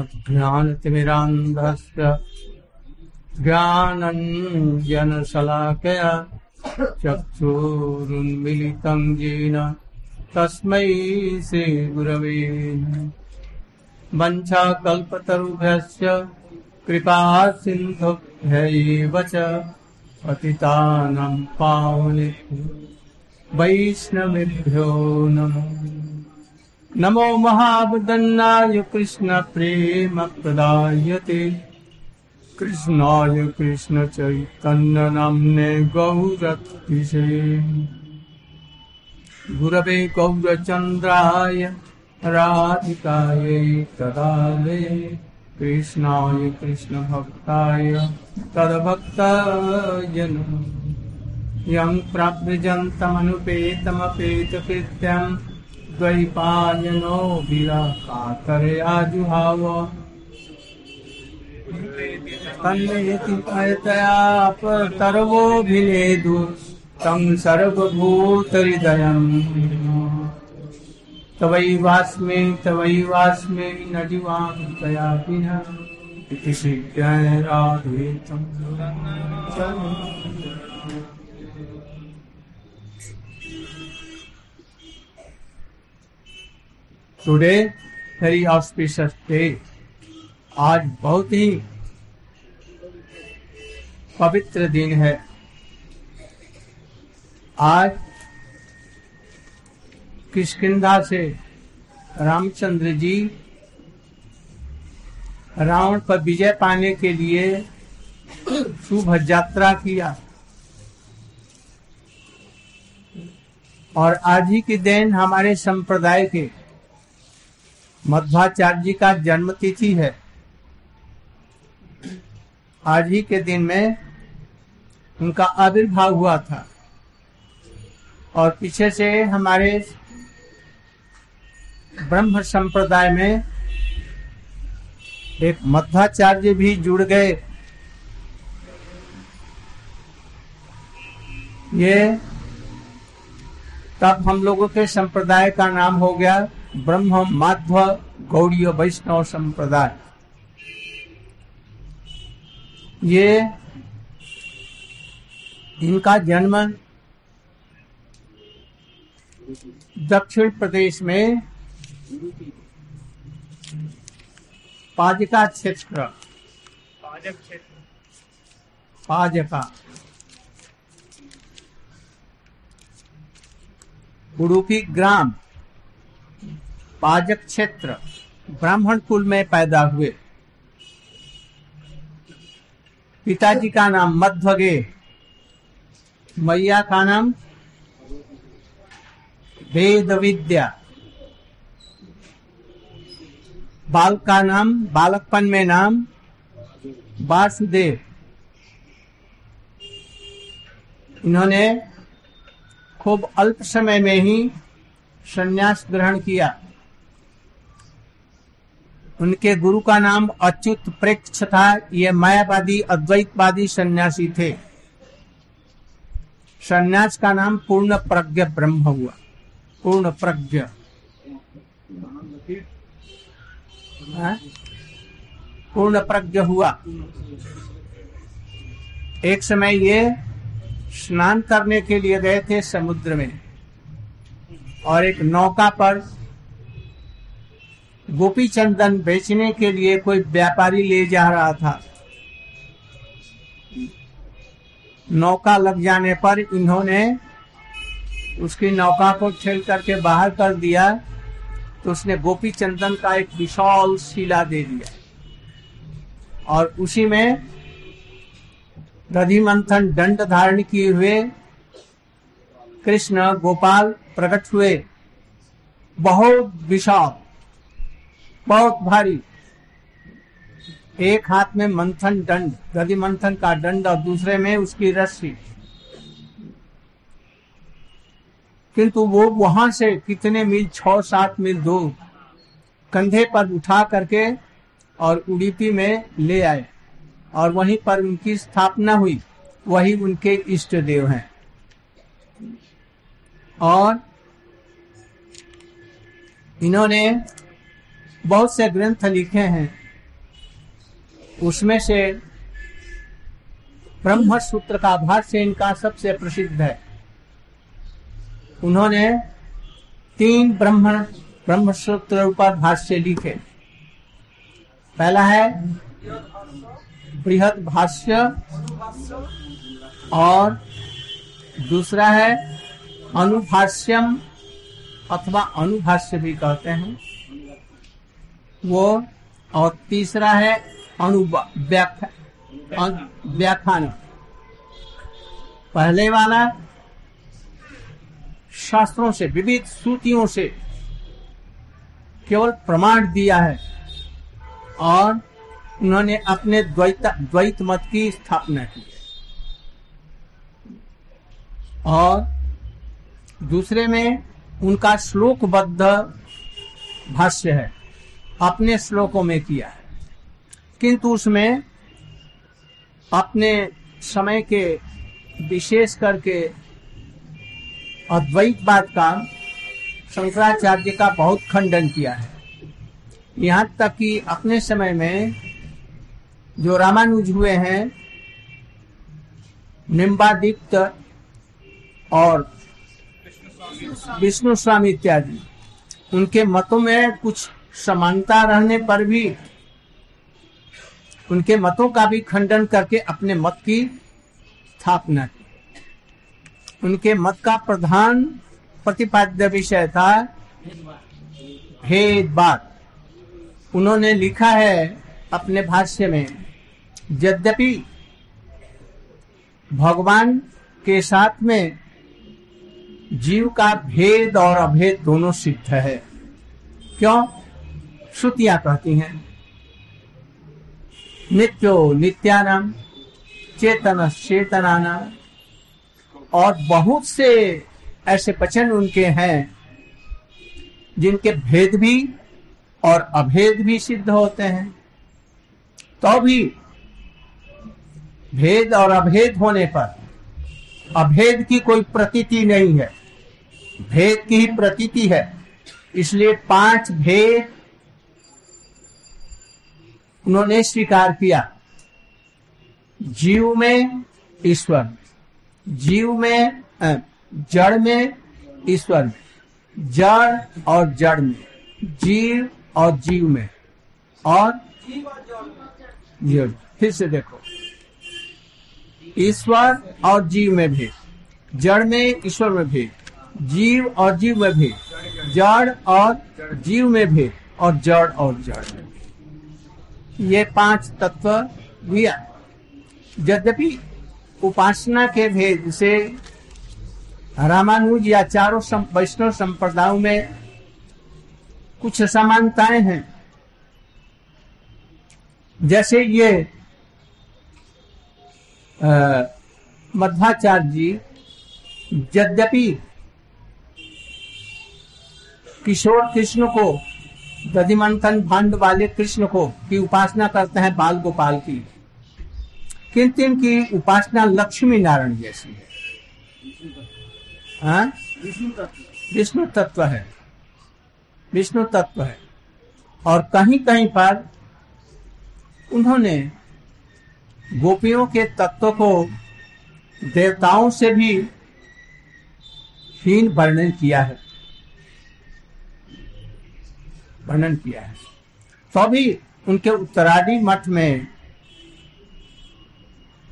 अज्ञानतिमिरान्धस्य ज्ञानञ्जनशलाकया चक्षुरुन्मिलितं येन तस्मै श्रीगुरवे वञ्चाकल्पतरुभ्यश्च कृपा सिन्धुभ्यैव च पतितानां पावनेभ्यो वैष्णवेभ्यो नमो। नमो महावदन्नाय कृष्ण प्रेम प्रदायते। कृष्णाय कृष्ण चैतन्य नाम्ने गौरतिशे गुरवे गौरचन्द्राय राधिकायै तदालये कृष्णाय कृष्णभक्ताय तद्भक्ताय यं प्रव्रजन्तमनुपेतमपेतकृत्यं द्वैपायनो विरकातरयाजुहाव तन्मेति तया तरवोऽभिनेदु तं सर्वभूतहृदयम्। तवैवास्मि तवैवास्मि न जीवामि तया विना इति श्रीज्ञाय टुडे वेरी ऑस्पिशियस डे आज बहुत ही पवित्र दिन है। आज किशकिंधा से रामचंद्र जी रावण पर विजय पाने के लिए शुभ यात्रा किया। और आज ही के दिन हमारे संप्रदाय के मध्वाचार्य जी का जन्म तिथि है। आज ही के दिन में उनका आविर्भाव हुआ था। और पीछे से हमारे ब्रह्म संप्रदाय में एक मध्वाचार्य भी जुड़ गए। ये तब हम लोगों के संप्रदाय का नाम हो गया। ब्रह्म माध्व गौड़ीय वैष्णव संप्रदाय। ये इनका जन्म दक्षिण प्रदेश में पाजका क्षेत्र। पाजका। उडुपी ग्राम। पाजक क्षेत्र ब्राह्मण कुल में पैदा हुए। पिताजी का नाम मध्वगे, मैया का नाम वेद विद्या बाल का नाम, बालकपन में नाम वासुदेव। इन्होंने खूब अल्प समय में ही संन्यास ग्रहण किया। उनके गुरु का नाम अच्युत प्रेक्ष था। ये मायावादी, अद्वैतवादी सन्यासी थे। सन्यास का नाम पूर्ण प्रज्ञ ब्रह्म हुआ। पूर्ण प्रज्ञ। हाँ? पूर्ण प्रज्ञ हुआ। एक समय ये स्नान करने के लिए गए थे समुद्र में और एक नौका पर गोपी चंदन बेचने के लिए कोई व्यापारी ले जा रहा था। नौका लग जाने पर इन्होंने उसकी नौका को ठेल करके बाहर कर दिया तो उसने गोपी चंदन का एक विशाल शिला दे दिया। और उसी में दधि मंथन दंड धारण किए हुए कृष्ण, गोपाल प्रकट हुए। बहुत विशाल। बहुत भारी। एक हाथ में मंथन दंड दधि मंथन का दंड और दूसरे में उसकी रस्सी। किंतु वो वहाँ से कितने मील छ सात मील दूर, कंधे पर उठा करके और उड़ीपी में ले आए और वहीं पर उनकी स्थापना हुई। वही उनके इष्ट देव हैं। और इन्होंने बहुत से ग्रंथ लिखे हैं। उसमें से ब्रह्म सूत्र का भाष्य इनका सबसे प्रसिद्ध है। उन्होंने तीन ब्रह्म ब्रह्म सूत्र ऊपर भाष्य लिखे। पहला है बृहद भाष्य और दूसरा है अनुभाष्यम अथवा अनुभाष्य भी कहते हैं। वो और तीसरा है व्याख्यान। पहले वाला शास्त्रों से, विविध सूतियों से केवल प्रमाण दिया है और उन्होंने अपने द्वैत द्वैत मत की स्थापना की। और दूसरे में उनका श्लोकबद्ध भाष्य है। अपने श्लोकों में किया है। किंतु उसमें अपने समय के विशेष करके अद्वैतवाद का शंकराचार्य का बहुत खंडन किया है। यहाँ तक कि अपने समय में जो रामानुज हुए हैं, निम्बादित्य और विष्णु स्वामी इत्यादि, उनके मतों में कुछ समानता रहने पर भी उनके मतों का भी खंडन करके अपने मत की स्थापना की। उनके मत का प्रधान प्रतिपाद्य विषय था भेदभाव। उन्होंने लिखा है अपने भाष्य में, यद्यपि भगवान के साथ में जीव का भेद और अभेद दोनों सिद्ध है, क्यों? श्रुतियाँ कहती हैं। नित्यो नित्यानाम चेतन चेतनाना। और बहुत से ऐसे वचन उनके हैं, जिनके भेद भी और अभेद भी सिद्ध होते हैं। तो भी भेद और अभेद होने पर अभेद की कोई प्रतीति नहीं है। भेद की ही प्रतीति है। इसलिए पाँच भेद उन्होंने स्वीकार किया। जीव में ईश्वर, जीव में जड़ में ईश्वर, जड़ और जड़ में, जीव और जीव में, और जीव, फिर से देखो। ईश्वर और जीव में भी, जड़ में ईश्वर में भी, जीव और जीव में भी, जड़ और जीव में भी, और जड़ और जड़ में। ये पाँच तत्व दिया यद्यपि उपासना के भेद से रामानुज या चारों वैष्णव संप्रदायों में कुछ समानताएँ हैं। जैसे ये मध्वाचार्य जी, यद्यपि किशोर कृष्ण को दधिमंथन भांड वाले कृष्ण को की उपासना करते हैं बाल गोपाल की। किंतु इनकी उपासना लक्ष्मी नारायण जैसी है। हाँ? विष्णु तत्व है। विष्णु तत्व है। और कहीं कहीं पर उन्होंने गोपियों के तत्व को देवताओं से भी हीन वर्णन किया है। वर्णन किया है। तो उनके उत्तरादी मठ में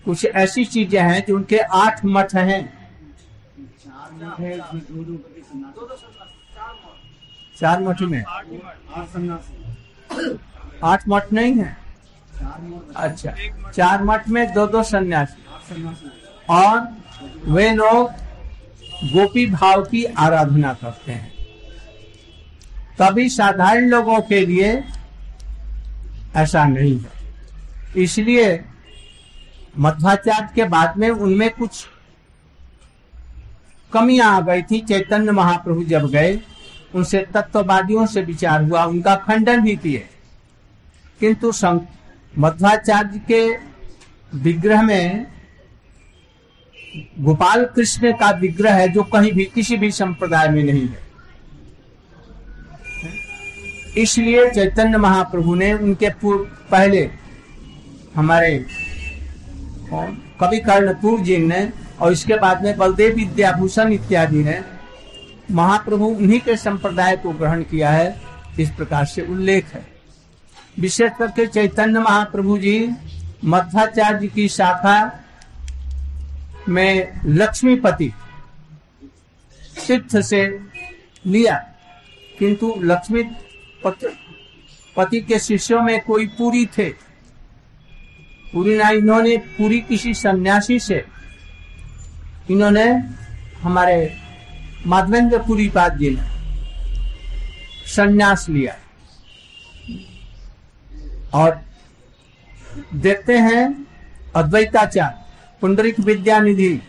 कुछ ऐसी चीज़ें हैं जो उनके आठ मठ हैं। चार मठ में। आठ मठ नहीं है? अच्छा चार मठ में दो दो सन्यासी। और वे लोग गोपी भाव की आराधना करते हैं। तभी साधारण लोगों के लिए ऐसा नहीं है। इसलिए मध्वाचार्य के बाद में उनमें कुछ कमियाँ आ गई थी। चैतन्य महाप्रभु जब गए, उनसे तत्ववादियों से विचार हुआ, उनका खंडन भी किए। किंतु मध्वाचार्य के विग्रह में गोपाल कृष्ण का विग्रह है जो कहीं भी, किसी भी संप्रदाय में नहीं है। इसलिए चैतन्य महाप्रभु ने उनके पूर्व, पहले हमारे कवि कर्णपुर जी ने, और इसके बाद में बलदेव विद्याभूषण इत्यादि ने, महाप्रभु उन्हीं के संप्रदाय को ग्रहण किया है, इस प्रकार से उल्लेख है। विशेष करके चैतन्य महाप्रभु जी, मध्वाचार्य की शाखा में लक्ष्मीपति सिद्ध से लिया, किंतु लक्ष्मी पति, पति के शिष्यों में कोई पूरी थे। पूरी ना इन्होंने पूरी किसी सन्यासी से। इन्होंने हमारे माधवेंद्र पुरी पाद जी ने। संन्यास लिया। और देखते हैं अद्वैताचार पुंडरिक विद्यानिधि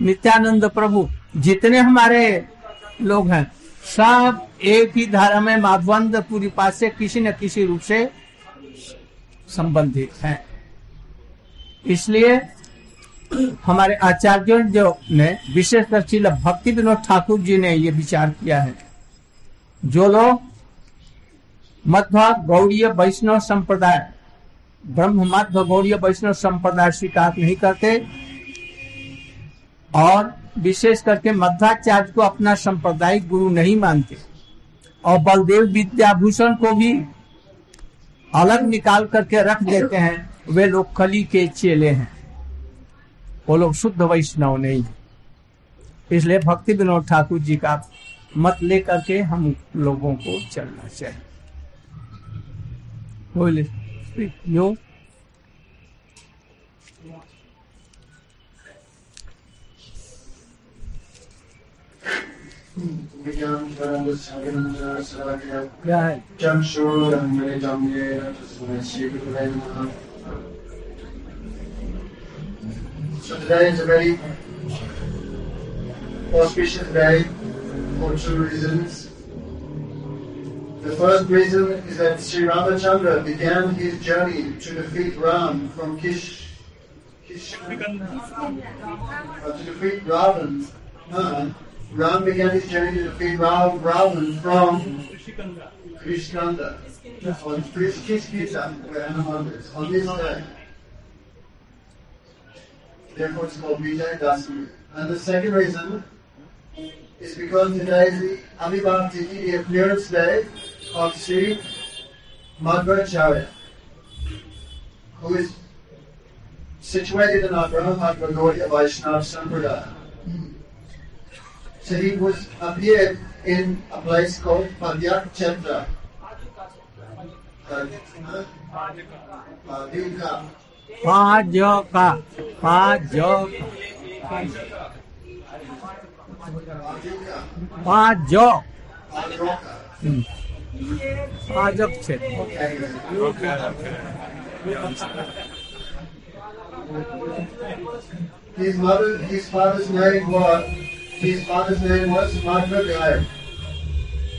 नित्यानंद प्रभु, जितने हमारे लोग हैं, सब एक ही धारा में माधवंद पूरी पास से किसी न किसी रूप से संबंधित हैं। इसलिए हमारे आचार्यों जो ने विशेषकर श्री भक्ति विनोद ठाकुर जी ने ये विचार किया है। जो लोग मध्व गौड़ीय वैष्णव संप्रदाय, ब्रह्म मध्व गौड़ीय वैष्णव संप्रदाय स्वीकार नहीं करते और विशेष करके मध्वाचार्य को अपना सांप्रदायिक गुरु नहीं मानते। और बलदेव विद्याभूषण को भी अलग निकाल करके रख देते हैं, वे लोग कली के चेले हैं। वो लोग शुद्ध वैष्णव नहीं इसलिए भक्ति विनोद ठाकुर जी का मत लेकर के हम लोगों को चलना चाहिए। बोले यो Go ahead. So today is a very auspicious day for two reasons. The first reason is that Sri Ramachandra began his journey to defeat Ram from Kish, Kish uh, to defeat Ravan. Uh, Ram began his journey to defeat Ra- Ravan from Krishkanda. On Krishkita, where Hanuman is, on this day. Therefore it's called Vijay Dasami. And the second reason is because today is the Amibam Titi, the appearance day of Sri Madhvacharya, who is situated in our Brahma Gaudiya Vaishnava Sampradaya. So he was appeared in a place called Padyak Chandra. Padyuka. Padyuka. Padyuka. Pajok. Hmm. His mother, his father's name was his father's name was Madhva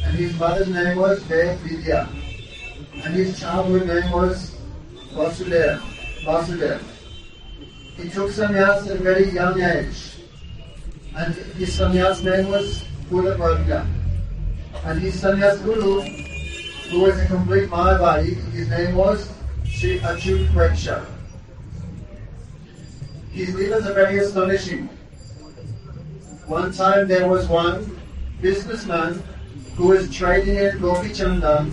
and his mother's name was Dev Vidya, and his childhood name was Vasudev. Vasudev. He took sannyas at a very young age, and his sannyas name was Puravarga. And his sannyas guru, who was a complete Mayavadi, his name was Sri Achyut Preksha. His leelas are very astonishing. One time there was one businessman who was trading in Gopi Chandan.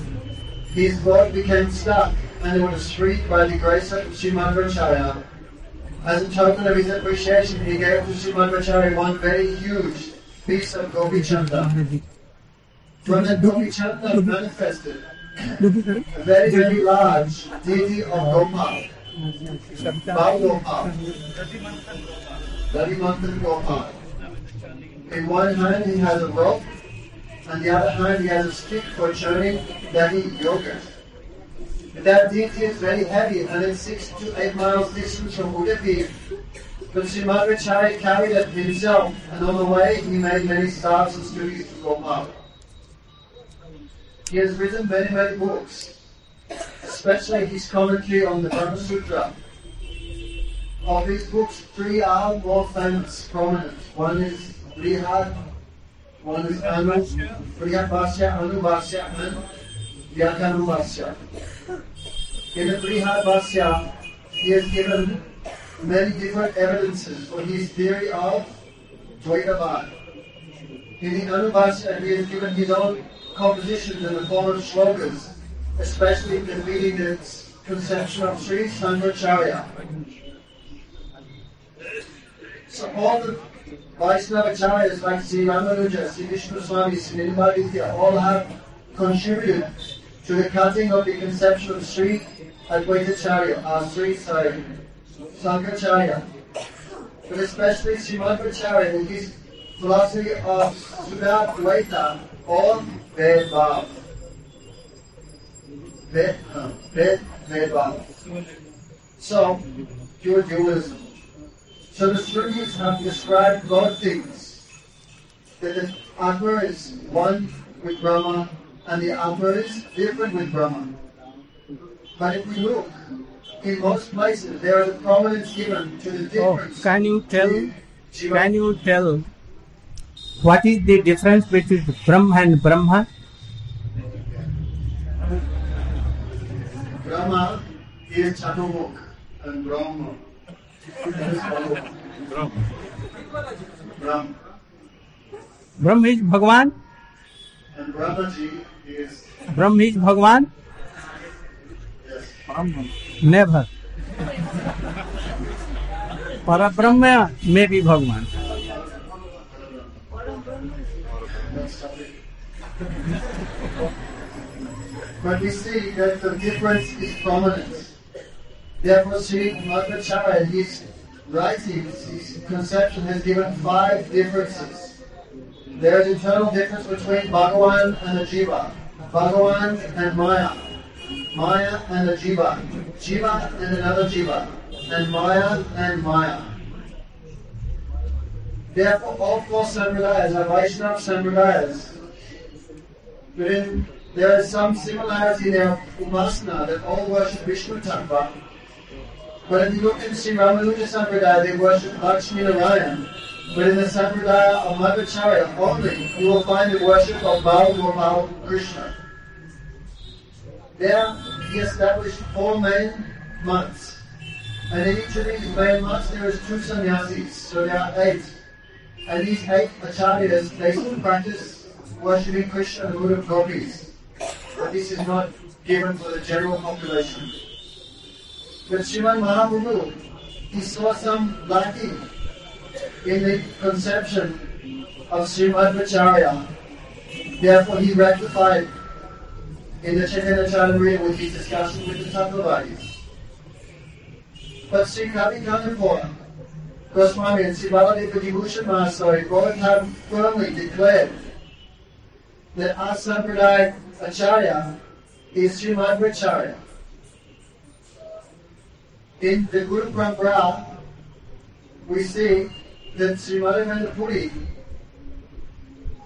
His boat became stuck and it was freed by the grace of Srimad Racharya. As a token of his appreciation, he gave to Srimadracharya one very huge piece of Gopi Chandan. From that Gopi Chandan manifested a very, very large deity of Gopal. Bal Gopal. Dadimantan Gopal. In one hand he has a rope, and the other hand he has a stick for churning Dadi yogurt. That deity is very heavy, and it's six to eight miles distant from Udupi. But Srimadracharya carried it himself, and on the way he made many stops and studies to Gopal. He has written many, many books, especially his commentary on the Brahma Sutra. Of his books, three are more famous, prominent. One is Brihad, one is Anu, Brihad Vasya, Anu Vasya, and Vyakanu Vasya. In the Brihad Vasya, he has given many different evidences for his theory of Dvaitavad. In the Anubhasya, he has given his own compositions in the form of shlokas, especially defeating the conception of Sri Sankaracharya. So all the Vaishnavacharyas like Sri Ramanuja, Sri Vishnu Swami, Sri Nimbaditya all have contributed to the cutting of the conception of Sri Advaitacharya, uh, Sri sorry, Sankaracharya. But especially Sri Madhvacharya in his philosophy of Sudha Dvaita or Ved Bhav. Ved, uh, Ved, Ved So, pure dualism. So the Srimats have described both things. That the Atma is one with Brahma and the Atma is different with Brahma. But if we look, in most places there is prominence given to the oh, difference. Oh, can you tell? Can you tell what is the difference between Brahma and Brahma? Brahma is Chaturmukh and Brahma Brahma. Brahma is Bhagwan. And Brahmaji is Brahma is Bhagwan. yes. Never. Be Bhagwan. But we see that the difference is prominent. Therefore, Sri Madhvacharya, his writings, his conception has given five differences. There is internal difference between Bhagavan and a Jiva, Bhagavan and Maya, Maya and a Jiva, Jiva and another Jiva, and Maya and Maya. Therefore, all four Sampradayas are Vaishnava Sampradayas. Within there is some similarity there of Upasana that all worship Vishnu Tattva. But if you look in Sri Ramanuja Sampradaya, they worship Lakshmi Narayan. But in the Sampradaya of Madhvacharya only, you will find the worship of Baal Gopal Krishna. There, he established four main months. And in each of these main months, there is two sannyasis, so there are eight. And these eight acharyas, they still practice worshipping Krishna and the Lord of. But this is not given for the general population. But Sriman Mahaprabhu, he saw some lacking in the conception of Srimad Vacharya. Therefore, he rectified in the Chaitanya Charamrita with his discussion with the Tattvavadis. But Sri Kavi Kanapura, Goswami and Sri Baladev Vibhushan Mahasari both have firmly declared that our Sampradaya Acharya is Srimad Acharya. In the Guru Parampara, we see that Srimad Puri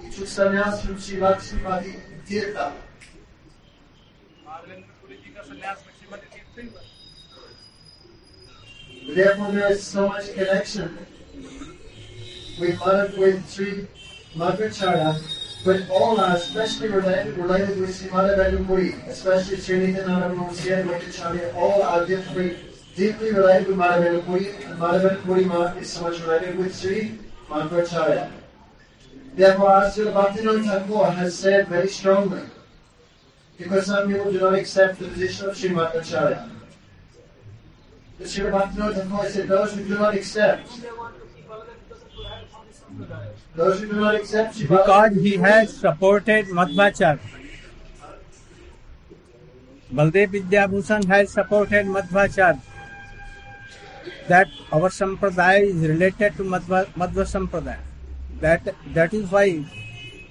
he took sannyas from Srimad Srimati Tirtha. Therefore, there is so much connection with Madhav, with Sri Madhvacharya, but all are especially related, related with Sri Madhav Puri, especially Sri Nityananda Prabhu and Madhvacharya, all are deeply, deeply related with Madhav Puri, and Madhav Puri is so much related with Sri Madhvacharya. Therefore, Asura Bhaktivinoda Thakur has said very strongly, because some people do not accept the position of Sri Madhvacharya. The Sri Bhaktivinoda Thakur said, those who do not accept, those who do not accept Because he has supported Madhvacharya. Baldev Vidyabhushan has supported Madhvacharya. That our sampradaya is related to Madhva, Madhva sampradaya. That that is why,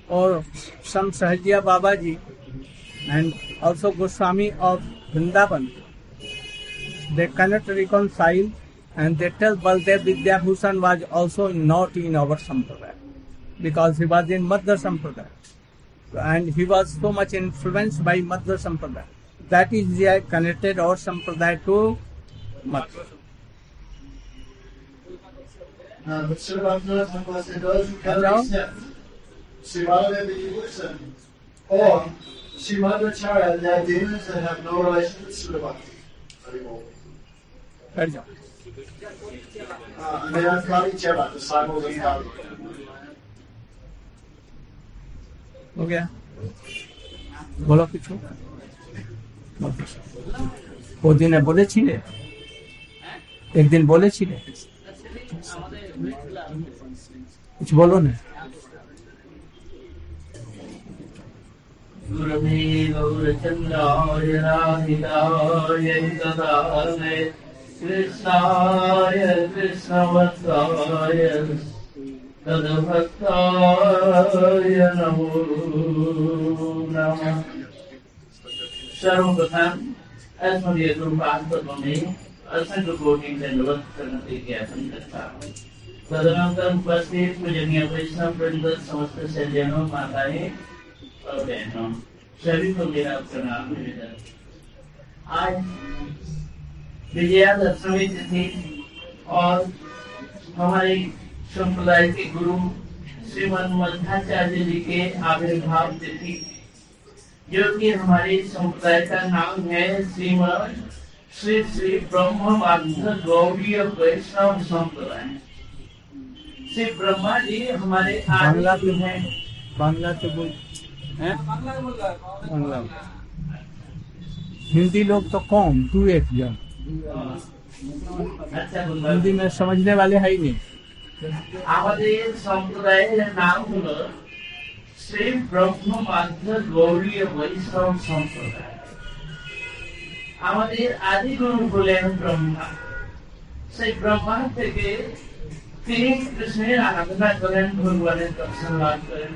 or some Sahajiya Babaji and also Goswami of Vrindavan, they cannot reconcile and they tell Baldev Vidyabhushan was also not in our sampradaya because he was in Madhva Sampradaya. And he was so much influenced by Madhva Sampradaya. That is why connected our Sampradaya to Madhva. Uh, but Srila Bhaktivinoda Thakur said those who cannot Hello? accept Sri Baladev Vibhushan or Srimad Acharya, they are demons that have no relation with Srila Bhakti. Very well. बैठ जाओ Uh, and they are Kali Chera, disciples of Kali. हो गया বলো কিছু ওদিনে বলেছিলে একদিন বলেছিলে कुछ बोलो ना। नमो सर्वप्रथम अस्मदीय में असंख्य कोटि करने ज्ञापन करता हूँ तदनंतर उपस्थित पूजनीय वैष्णव वृंद समस्त सज्जनों, माताएँ और बहनों, सभी को मेरा प्रणाम, निवेदन। आज विजयादशमी तिथि और हमारे संप्रदाय के गुरु श्रीमद मध्वाचार्य जी के आविर्भाव तिथि, जो कि हमारे संप्रदाय का नाम है श्रीमद श्री श्री ब्रह्म माध्य वैष्णव संप्रदाय। श्री ब्रह्मा जी हमारे बांग्ला आदि में हैं बांग्ला से बोल हैं बांग्ला में। हिंदी लोग तो कम तू एक जन अच्छा बोल हिंदी में समझने वाले है ही नहीं আমাদের সম্প্রদায়ের নাম হলো শ্রী ব্রহ্ম মাধ্য গৌরীয় বৈষ্ণব সম্প্রদায় আমাদের আদি গুরু হলেন ব্রহ্মা সেই ব্রহ্মা থেকে তিনি কৃষ্ণের আরাধনা করেন ভগবানের দর্শন লাভ করেন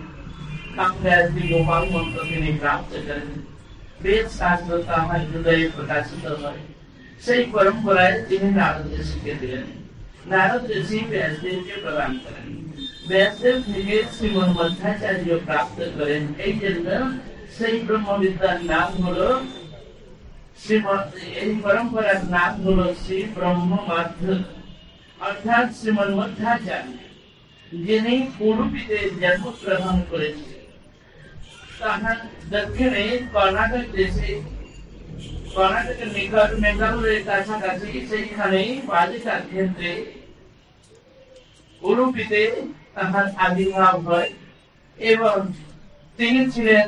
কামরাজি গোপাল মন্ত্র তিনি প্রাপ্ত করেন বেদ শাস্ত্র তাহার হৃদয়ে প্রকাশিত হয় সেই পরম্পরায় তিনি নারদকে শিখে দিলেন নারদ ঋষি ব্যাসদেবকে প্রদান করেন ব্যাসদেব থেকে শ্রীমন মধ্যাচার্য প্রাপ্ত করেন এই জন্য সেই ব্রহ্মবিদ্যার নাম হলো শ্রীমৎ এই পরম্পরার নাম হলো শ্রী ব্রহ্ম মাধ্যম অর্থাৎ শ্রীমন মধ্যাচার্য যিনি পুরুপিতে জন্মগ্রহণ করেছিলেন তাহার দক্ষিণে কর্ণাটক দেশে কর্ণাটকের নিকট মেঘালয়ের কাছাকাছি সেইখানে বালিকার ক্ষেত্রে উরুপিতে তাহার আবির্ভাব হয় এবং তিনি ছিলেন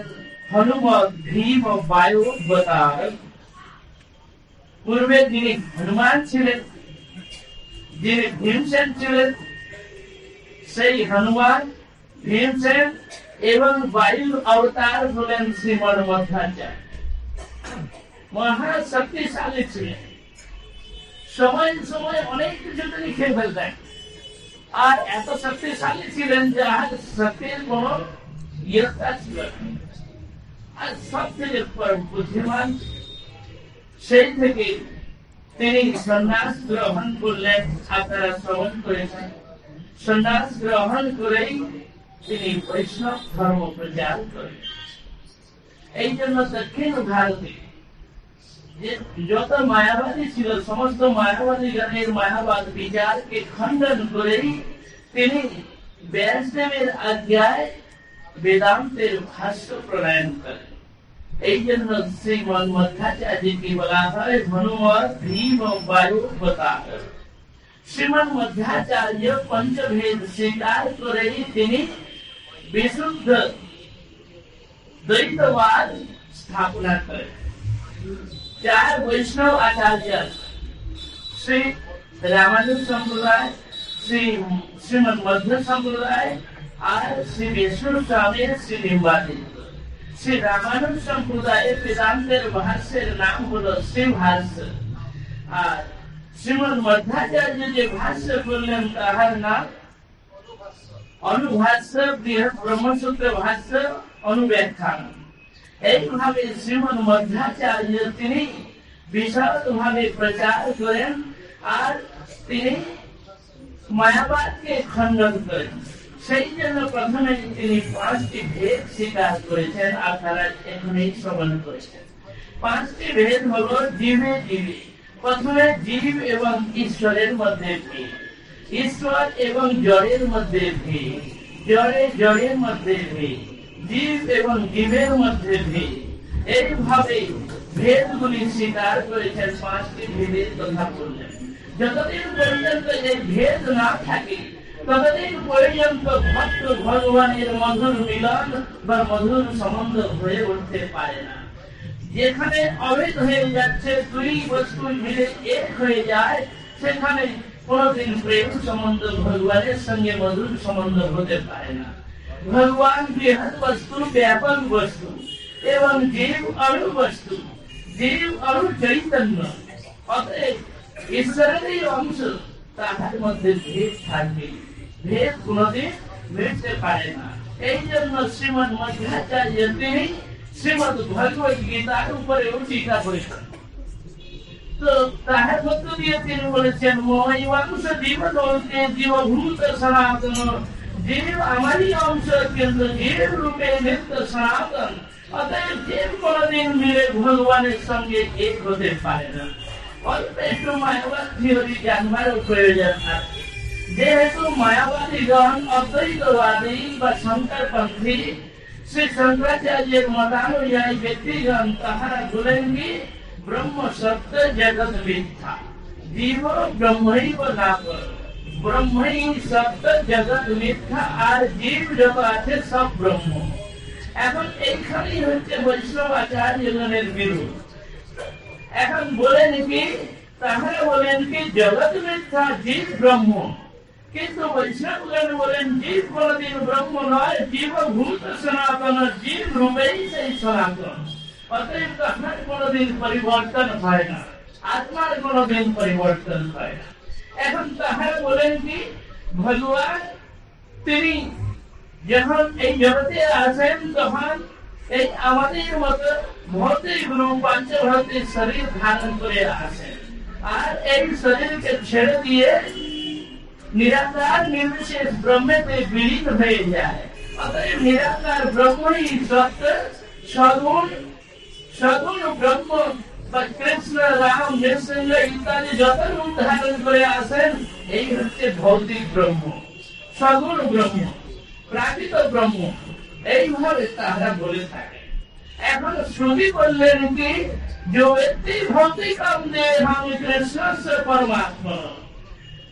হনুমত ভীম ও বায়ু অবতার পূর্বে যিনি হনুমান ছিলেন যিনি ভীমসেন ছিলেন সেই হনুমান ভীমসেন এবং বায়ু অবতার হলেন শ্রীমন মধ্যাচার্য মহা শক্তিশালী ছিলেন সময় সময় অনেক কিছু তিনি খেয়ে ফেলতেন আর এত শক্তিশালী ছিলেন যে আর শক্তির কোন ইয়তা ছিল না। আর সব থেকে পর- বুদ্ধিমান সেই থেকে তিনি সন্ন্যাস গ্রহণ করলেন আপনারা শ্রবণ করেছেন সন্ন্যাস গ্রহণ করেই তিনি বৈষ্ণব ধর্ম প্রচার করেন এই জন্য দক্ষিণ ভারতে যে যত মায়াবাদী ছিল সমস্ত মায়াবাদী গণের মায়াবাদ বিচারকে খণ্ডন করেই তিনি ব্যাসদেবের আজ্ঞায় বেদান্তের ভাষ্য প্রণয়ন করেন ऐसन से भीम, वायु श्रीमन पंचभेद स्वीकार करे तिनी विशुद्ध द्वैतवाद स्थापना करे। चार वैष्णव आचार्य, श्री रामानुज संप्रदाय, श्री श्रीमन मध्य संप्रदाय और श्री विष्णु स्वामी, श्री শ্রী রামানুজ সম্প্রদায়ের বেদান্তের ভাষ্যের নাম ভাষ্য আর শ্রীমদ মধ্যাচার্য যে ভাষ্য করলেন তাহার নাম অনুভাষ্য বৃহৎ ব্রহ্মসূত্র ভাষ্য অনুব্যাখ্যান এইভাবে শ্রীমন মধ্যাচার্য তিনি বিশাল ভাবে প্রচার করেন আর তিনি মায়াবাদকে খণ্ডন করেন সেই জন্য প্রথমে তিনি পাঁচটি ভেদ স্বীকার করেছেন আপনারা এখনই শ্রবণ করেছেন। পাঁচটি ভেদ হলো জীবে জীবে। প্রথমে জীব এবং ঈশ্বরের মধ্যে ভেদ। ঈশ্বর এবং জড়ের মধ্যে ভেদ। জড়ে জড়ের মধ্যে ভেদ। জীব এবং জীবের মধ্যে ভেদ। এইভাবে ভেদগুলি স্বীকার করেছেন, পাঁচটি ভেদের কথা বললেন। যতদিন পর্যন্ত এই ভেদ না থাকে ততদিন পর্যন্ত ভক্ত ভগবানের মধুর মিলন বা মধুর সম্বন্ধ হয়ে উঠতে পারে না। যেখানে অভেদ হয়ে যাচ্ছে, দুই বস্তু মিলে এক হয়ে যায়, সেখানে কোনদিন প্রেম সম্বন্ধ ভগবানের সঙ্গে মধুর সম্বন্ধ হতে পারে না। ভগবান বৃহৎ বস্তু, ব্যাপক বস্তু, এবং জীব অণু বস্তু। জীব অণু চৈতন্য, অতএব ঈশ্বরেরই অংশ, তাহার মধ্যে ভেদ থাকবে ভেদ কোনদিন মিটতে পারে না এই জন্য শ্রীমদ মধ্যাচার্য তিনি শ্রীমদ ভগবত গীতার উপরে টিকা করেছেন তো তাহার মধ্য দিয়ে তিনি বলেছেন মহিমাংশ জীবনকে জীবভূত সনাতন জীব আমারই অংশ কিন্তু জীব রূপে নিত্য সনাতন অতএব জীব কোনদিন মিলে ভগবানের সঙ্গে এক হতে পারে না অল্প একটু মায়াবাদ থিওরি জানবারও প্রয়োজন আছে যেহেতু মায়াবাদীগণ অদ্বৈতবাদী বা শঙ্করপন্থী শ্রী শঙ্করাচার্যের মতানুযায়ী ব্যক্তিগণ তাহারা বলেন ব্রহ্ম সত্য জগৎ মিথ্যা জীব ব্রহ্মৈব নাম ব্রহ্মই সত্য জগৎ মিথ্যা আর জীব যত আছে সব ব্রহ্ম। এখন এইখানেই হচ্ছে বৈষ্ণব আচার্যগণের বিরোধ। এখন বলেন কি, তাহারা বলেন কি, জগৎ মিথ্যা, জীব ব্রহ্ম। কিন্তু বৈষ্ণবগণ বলেন, জীব কোনদিন ব্রহ্ম নয়, জীব ভূত, সনাতন জীব রূপেই সেই সনাতন। অতএব তাহার কোনদিন পরিবর্তন হয় না। আত্মার কোনদিন পরিবর্তন হয় না। এখন তাহারা বলেন কি, ভগবান, তিনি যখন এই জগতে আসেন তখন এই আমাদের মতো ভৌতিক রূপ পঞ্চভৌতিক শরীর ধারণ করে আসেন আর এই শরীরকে ছেড়ে দিয়ে নিরাকার নির্বিশেষ ব্রহ্মেতে বিলীন হয়ে যায়। অতএব নিরাকার ব্রহ্মই সত্য সগুণ সগুণ ব্রহ্ম বা কৃষ্ণ রাম, নৃসিংহ ইত্যাদি যত রূপ ধারণ করে আসেন, এই হচ্ছে ভৌতিক ব্রহ্ম। সগুণ ব্রহ্ম, প্রাকৃত ব্রহ্ম, এইভাবে তারা বলে থাকে। এখন শ্রুতি বললেন কি, যে দেহম কৃষ্ণ পরমাত্মা।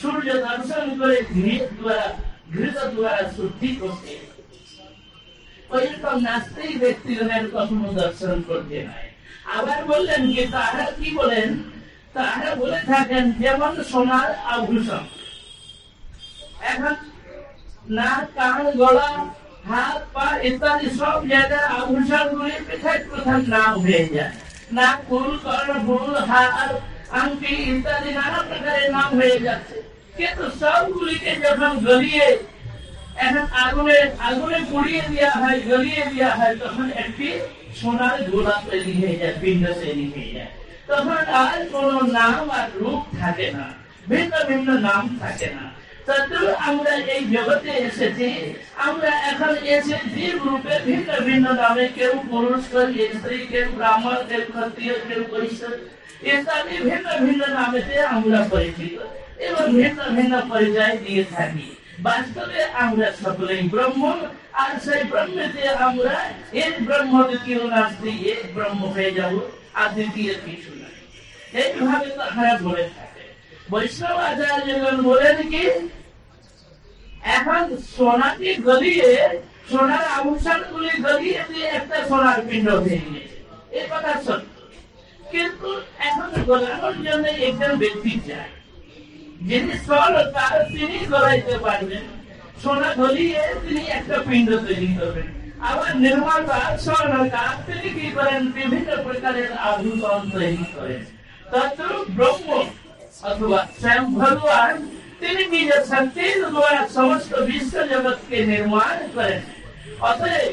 সূর্য দর্শন করে ঘৃত দ্বারা শুদ্ধি করতে নাস্তিক ব্যক্তিগণের কখনো দর্শন করতে আবার বললেন কি বলেন? বলে থাকেন, যেমন সোনার আভূষণ। এখন নাক কান, গলা, হাত, পা ইত্যাদি সব জায়গায় আভূষণ গুলি পৃথক পৃথক নাম হয়ে যায়। নাক ফুল কর্ণ ফুল, হার, আংটি ইত্যাদি নানা প্রকারের নাম হয়ে যাচ্ছে। কিন্তু সবগুলিকে যখন গলিয়ে এখন আগুনে আগুনে পুড়িয়ে দেওয়া হয় গলিয়ে দেওয়া হয় তখন একটি সোনার গোলা তৈরি হয়ে যায় পিণ্ড তৈরি হয়ে যায় তখন আর কোন নাম আর রূপ থাকে না ভিন্ন ভিন্ন নাম থাকে না তদ্রু আমরা এই জগতে এসেছি আমরা এখন এসে জীব রূপে ভিন্ন ভিন্ন নামে কেউ পুরুষ কেউ স্ত্রী কেউ ব্রাহ্মণ কেউ ক্ষত্রিয় কেউ বৈশ্য ইত্যাদি ভিন্ন ভিন্ন নামেতে আমরা পরিচিত এবং ভিন্ন ভিন্ন পরিচয় দিয়ে থাকি। বাস্তবে আমরা সকলেই ব্রহ্ম, আর সেই ব্রহ্মেতে আমরা এক ব্রহ্ম দ্বিতীয় নাস্তি এক ব্রহ্ম হয়ে যাব আর দ্বিতীয় কিছু নাই। এইভাবে তাহারা বলে থাকে। বৈষ্ণব আচার্যগণ বলেন কি, এখন সোনাকে গলিয়ে, সোনার আভূষণ গুলি গলিয়ে দিয়ে একটা সোনার পিণ্ড হয়ে গিয়েছে এই কথা সত্য। কিন্তু এখন গলানোর জন্য একজন ব্যক্তি চায় যিনি তার তিনি গলাইতে পারবেন সোনা গলিয়ে তিনি একটা পিণ্ড তৈরি করবেন। আবার নির্মাতা স্বর্ণকার তিনি কি করেন? বিভিন্ন প্রকারের আভূষণ তৈরি করেন। তত্র ব্রহ্ম অথবা স্বয়ং ভগবান, তিনি নিজ শক্তির দ্বারা সমস্ত বিশ্ব জগৎকে নির্মাণ করেন। অতএব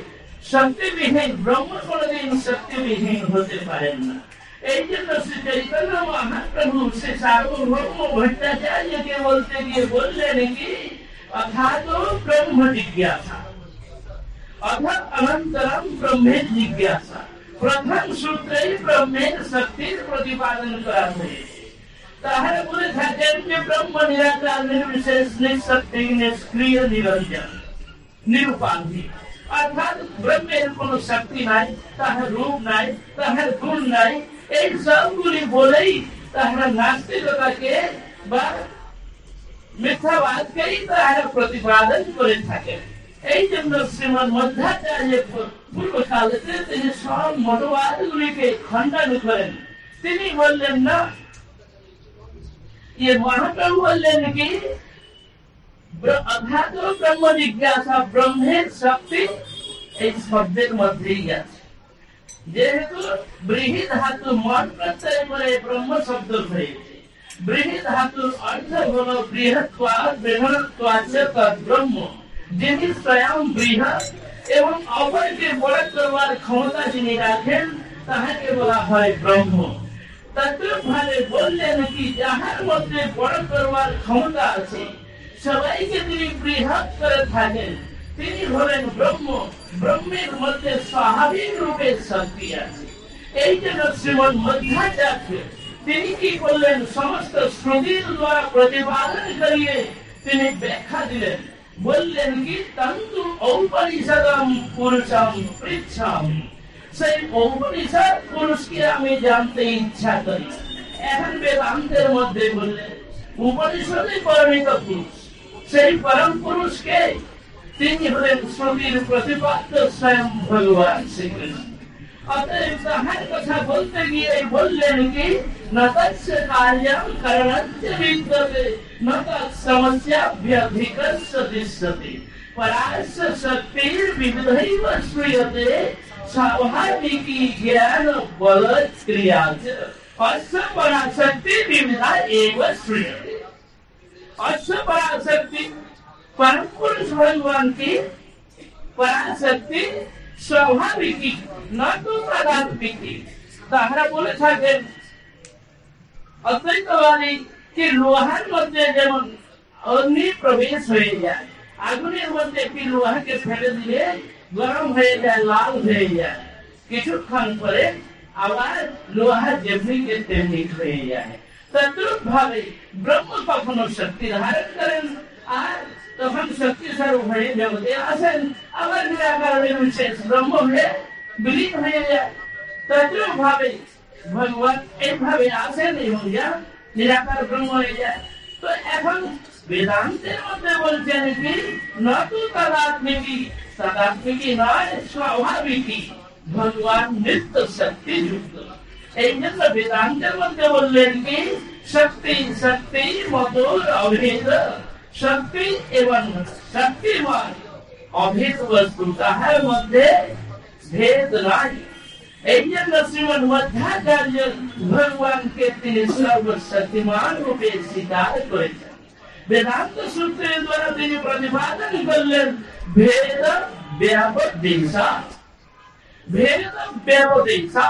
শক্তিবিহীন ব্রহ্ম কোনদিন শক্তিবিহীন হতে পারেন না। এই জন্য শ্রী চৈতন্য মহাপ্রভু শ্রী সার্বভৌম ভট্টাচার্যকে বলতে গিয়ে বললেন কি অথাত ব্রহ্ম জিজ্ঞাসা অর্থাৎ অনন্তরম ব্রহ্মের জিজ্ঞাসা প্রথম সূত্রেই ব্রহ্মের শক্তির প্রতিপাদন করা হয়েছে তাহারা বলে থাকেন যে ব্রহ্ম নিরাকার নির্বিশেষ নিঃশক্তি নিষ্ক্রিয় নিরঞ্জন নিরুপাধি অর্থাৎ ব্রহ্মের কোন শক্তি নাই তাহার রূপ নাই তাহার গুণ নাই এই সবগুলি বলেই তাহারা নাস্তিকতাকে বা মিথ্যাবাদকেই তাহারা প্রতিপাদন করে থাকেন। এই জন্য শ্রীমদ মধ্যাচার্য পূর্বকালেতে তিনি সব মতবাদগুলিকে খণ্ডন করেন। তিনি বললেন, না ये মহাপ্রভু বললেন কি অধ্যাত্ম ব্রহ্ম জিজ্ঞাসা ব্রহ্মের শক্তি এই শব্দের মধ্যেই আছে। যেহেতু বৃহৎ ধাতু মন প্রত্যয় করে ব্রহ্ম শব্দ হয়েছে বৃহি ধাতুর অর্থ হল বৃহত্বা ব্রহ্ম, যিনি স্বয়ং বৃহৎ এবং অপরকে বড় করবার ক্ষমতা যিনি রাখেন, তাহাকে বলা হয় ব্রহ্ম। ভাবে বললেন কি, যাহার মধ্যে বড় করবার ক্ষমতা আছে, সবাইকে তিনি বৃহৎ করে থাকেন। তিনি হলেন ব্রহ্ম। ব্রহ্মের মধ্যে স্বাভাবিক রূপে শক্তি আছে। এই জন্য শ্রীমদ মধ্যাচার্য, তিনি কি করলেন? সমস্ত শ্রুতির দ্বারা প্রতিপাদন করিয়ে তিনি ব্যাখ্যা দিলেন। বললেন কি, তন্তু ঔপনিষদম পুরুষম পৃচ্ছম। সেই ঔপনিষদ পুরুষকে আমি জানতে ইচ্ছা করি। এখন বেদান্তের মধ্যে বললেন, উপনিষদে পরিণত পুরুষ, সেই পরম পুরুষকে तीन स्वमीर प्रतिपाद्य स्वयं भगवान श्री कृष्ण अतएव हर कथा बोलते गए बोल लेने न तस्य कार्यम करणस्य विद्यते न समस्या व्यधिकस्य दृश्यते परास्य शक्तिर विविधैव श्रूयते स्वाभाविकी ज्ञान बल क्रिया अस्य पराशक्ति विविधा एव श्रूयते अस्य पराशक्ति परम पुरुष भगवान की पराशक्ति स्वाभाविकी न तो तादात्मिकी তাহারা বলে থাকেন অদ্বৈতবাদী কি লোহার মধ্যে যেমন অগ্নি প্রবেশ হয়ে যায় আগুনের মধ্যে একটি লোহাকে ফেলে দিলে গরম হয়ে যায় লাল হয়ে যায় কিছুক্ষণ পরে আবার লোহা যেমনিকে তেমনি হয়ে যায় তদ্রুপ ভাবে ব্রহ্ম কখনো শক্তি ধারণ করেন আর তখন শক্তি স্বরূপ হয়ে জগতে আসেন আবার নিরাকার বিশেষ ব্রহ্ম হয়ে বিলীন হয়ে যায় তদ্রুপ ভাবে ভগবান এইভাবে আসেন এবং যা নিরাকার ব্রহ্ম হয়ে যায় তো এখন বেদান্তের মধ্যে বলছেন কি নতু তদাত্মিকি তদাত্মিকি নয় স্বাভাবিকই ভগবান নিত্য শক্তি যুক্ত এই জন্য বেদান্তের মধ্যে বললেন কি শক্তি শক্তি মধুর অভেদ শক্তি এবং শক্তিমান অভেদ বস্তু তাহার মধ্যে ভেদ নাই এই জন্য শ্রীমদ মধ্যাচার্য ভগবানকে তিনি সর্বশক্তিমান রূপে স্বীকার করেছেন বেদান্ত সূত্রের দ্বারা তিনি প্রতিপাদন করলেন ভেদ ব্যাপক দিশা ভেদ ব্যবদিশা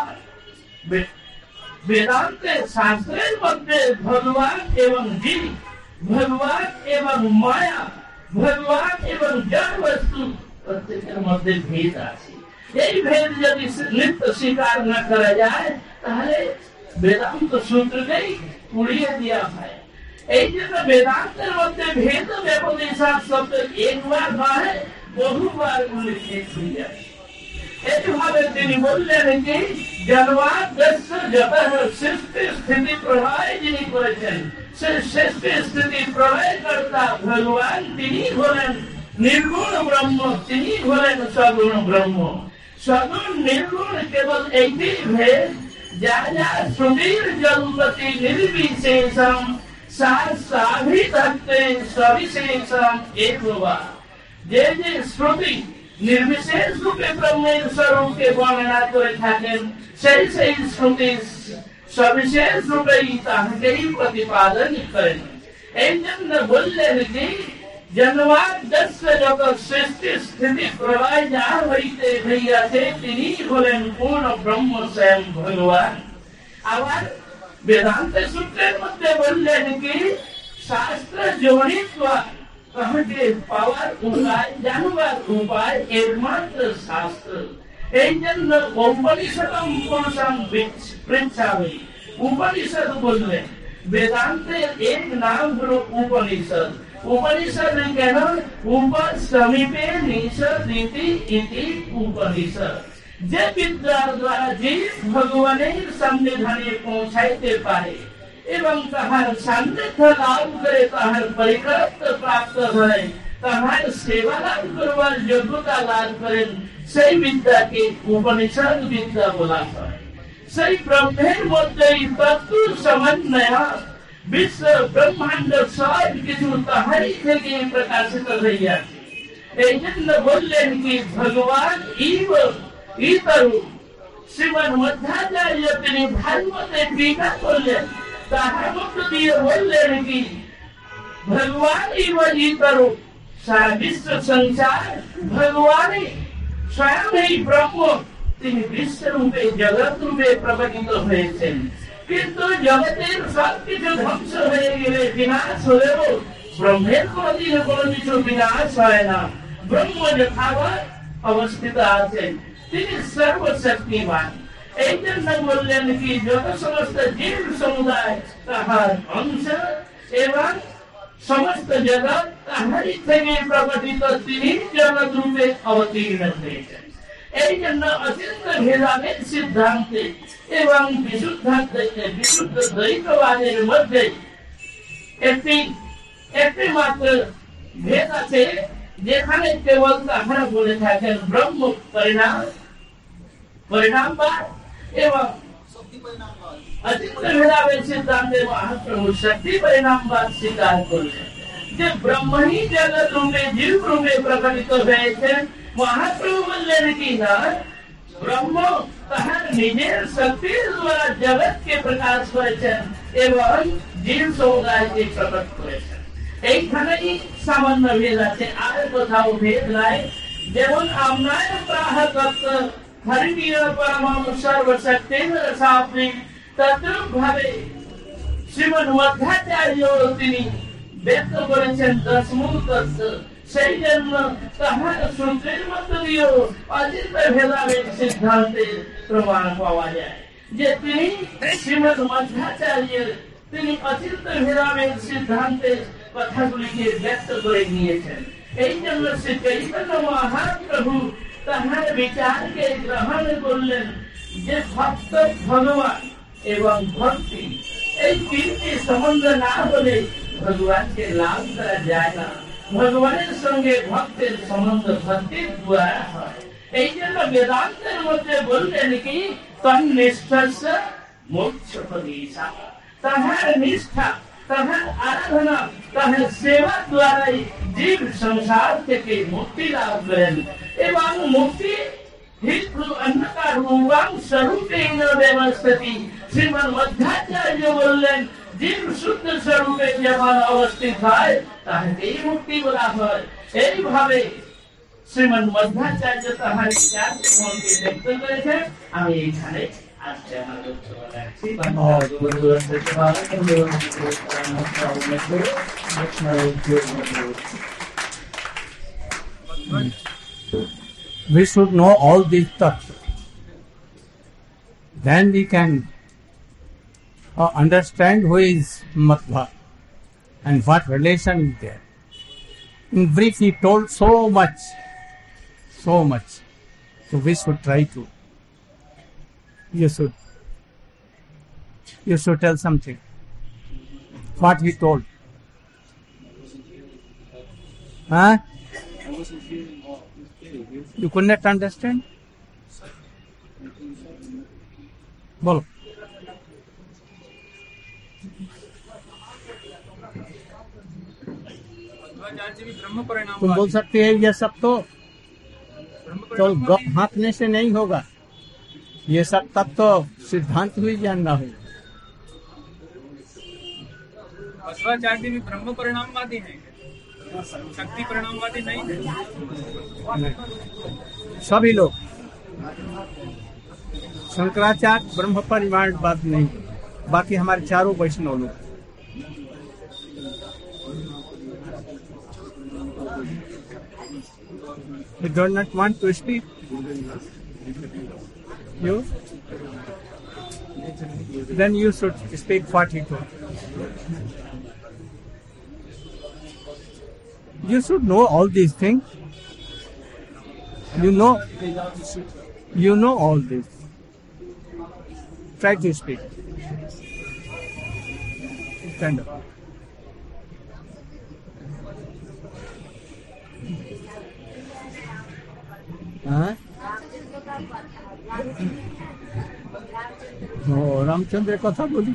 বেদান্তে শাস্ত্রের মধ্যে ভগবান এবং জীব ভগবান এবং মায়া ভগবান এবং জড় বস্তু প্রত্যেকের মধ্যে ভেদ আছে এই ভেদ যদি নিত্য স্বীকার না করা যায় তাহলে বেদান্ত সূত্রকেই উড়িয়ে দেওয়া হয় এই জন্য বেদান্তের মধ্যে ভেদ ব্যবদেশার শব্দ একবার নয় বহুবার উল্লেখ হয়ে যায় এইভাবে তিনি বললেন যে জন্মাদ্রস্য যত সৃষ্টি স্থিতি প্রলয় যিনি করেছেন সে সৃষ্টি স্থিতি প্রলয় কর্তা ভগবান তিনি হলেন নির্গুণ ব্রহ্ম তিনি হলেন সগুণ ব্রহ্ম সগুণ নির্গুণ কেবল এইটি ভেদ যা যা সুধীর জলপতি নির্বিশেষম সাভিধত্তে সবিশেষম একবার যে যে শ্রুতি নির্বিশেষ রূপে ব্রহ্মের স্বরূপকে বর্ণনা করে থাকেন সেই সেই শ্রুতি সবিশেষ রূপেই তাহাকেই প্রতিপাদন করেন এই জন্য বললেন যে জন্মাদস্য জগৎ সৃষ্টি স্থিতি প্রলয় যার হইতে হইয়াছে তিনি হলেন পূর্ণ ব্রহ্ম স্বয়ং ভগবান আবার বেদান্ত সূত্রের মধ্যে বললেন কি শাস্ত্র জড়িত তাহাকে পাওয়ার উপায় জানবার উপায় একমাত্র শাস্ত্র ಎಂಜನ್ನ ಉಪನಿಷದ उपनिषद प्रिंसावे उपनिषद बोल रहे वेदांत एक नाम गुरु उपनिषद उपनिषद में कहना ऊपर समीपे निषद नीति इति जे विद्या द्वारा जीव भगवान संविधाने पहुंचाते पाए एवं कहर सान्निध्य लाभ करे कहर परिकृत प्राप्त भय তাহার সেবা লাভ করবার যোগ্যতা লাভ করেন সেই বিদ্যাকে উপনিষদ বিদ্যা বলা হয় সেই ব্রহ্মের মধ্যেই তত্ত্ব সমন্বয় বিশ্ব ব্রহ্মাণ্ড সব কিছু তাহারই থেকে প্রকাশিত হইয়াছে এই জন্য বললেন কি ভগবান ইব ইতরু শ্রীমন মধ্যাচার্য তিনি ভাগবতে টিকা করলেন তাহার মধ্য দিয়ে বললেন কি ভগবান ইব ইতরু সারা বিশ্ব সংসার ভগবানই স্বয়ং এই ব্রহ্ম তিনি বিশ্বরূপে জগৎ রূপে প্রকটিত হয়েছেন। কিন্তু জগতের সব কিছু ধ্বংস হয়ে গেলে বিনাশ হলেও ব্রহ্মের কোনদিন কোনো কিছু বিনাশ হয় না। ব্রহ্ম যথাবৎ অবস্থিত আছেন। তিনি সর্বশক্তিমান। এই জন্য বললেন কি, যত সমস্ত জীব সমুদায় তাহার অংশ এবং সমস্ত জগৎ তাহারই থেকে প্রকটিত তিনি জগৎ রূপে অবতীর্ণ হয়েছেন এই জন্য অচিন্ত ভেদাভেদ সিদ্ধান্তে এবং বিশুদ্ধান্ত বিশুদ্ধ দ্বৈতবাদের মধ্যে একটি একটি মাত্র ভেদ আছে যেখানে কেবল তাহারা বলে থাকেন ব্রহ্ম পরিণাম পরিণামবাদ এবং অচিন্ত ভেদাভেদ সিদ্ধান্তে মহাপ্রভু শক্তি পরিণামবাদ স্বীকার করলেন যে ব্রহ্মই জগৎ রূপে জীব রূপে প্রকটিত হয়েছেন মহাপ্রভু বললেন কি না ব্রহ্ম তাহার নিজের শক্তির দ্বারা জগৎকে প্রকাশ করেছেন এবং জীব সমুদায়কে প্রকট করেছেন এইখানেই সামান্য ভেদ আছে আর কোথাও ভেদ নাই যেমন আমরা প্রাহ তত্ত্ব হরিণীয় পরম সর্বশক্তি রসাপ্রি তদ্রুপ শ্রীমন মধ্যাচার্য ব্যক্ত করে নিয়েছেন। এই জন্য শ্রী চৈতন্য মহাপ্রভু তাহার বিচারকে গ্রহণ করলেন যে ভক্ত ভগবান এবং ভক্তি এই তিনটি সম্বন্ধ না হলে ভগবানকে লাভ করা যায় না ভগবানের সঙ্গে ভক্তের সম্বন্ধ ভক্তির দ্বারা হয় এই জন্য বেদান্তের মধ্যে বললেন কি তন্নিষ্ঠ মোক্ষ তাহার নিষ্ঠা তাহার আরাধনা তাহার সেবা দ্বারাই জীব সংসার থেকে মুক্তি লাভ করেন এবং মুক্তি অন্ধকার স্বরূপে ব্যবস্থিতি শ্রীমান মধ্যাচার্য বললেন জীব শুদ্ধ স্বরূপে যখন অবস্থিত হয় তাহাকেই মুক্তি বলা হয় এইভাবে শ্রীমন মধ্যাচার্য তাহার চারটি মনকে ব্যক্ত করেছেন আমি এইখানে বক্তব্য রাখছি We should know all these thoughts. Then we can uh, understand who is Madhva and what relation is there. In brief, he told so much, so much. So we should try to. You should. You should tell something. What he told. Huh? You could not understand? बोलो भी परिणाम तुम बोल सकते हैं, ये सब तो तो हाँकने से नहीं होगा। ये सब तब तो सिद्धांत हुई जानना होगा भी ब्रह्म परिणामवादी हैं। शक्ति परिणामवादी नहीं नहीं। सभी लोग शंकराचार्य ब्रह्म परिमाणवाद नहीं बाकी हमारे चारों वैष्णव लोग You do not want to speak? You? Then you should speak 42. You should know all these things. You know, you know all this. Try to speak. Stand up. हाँ? ও রামচন্দ্রের কথা বলি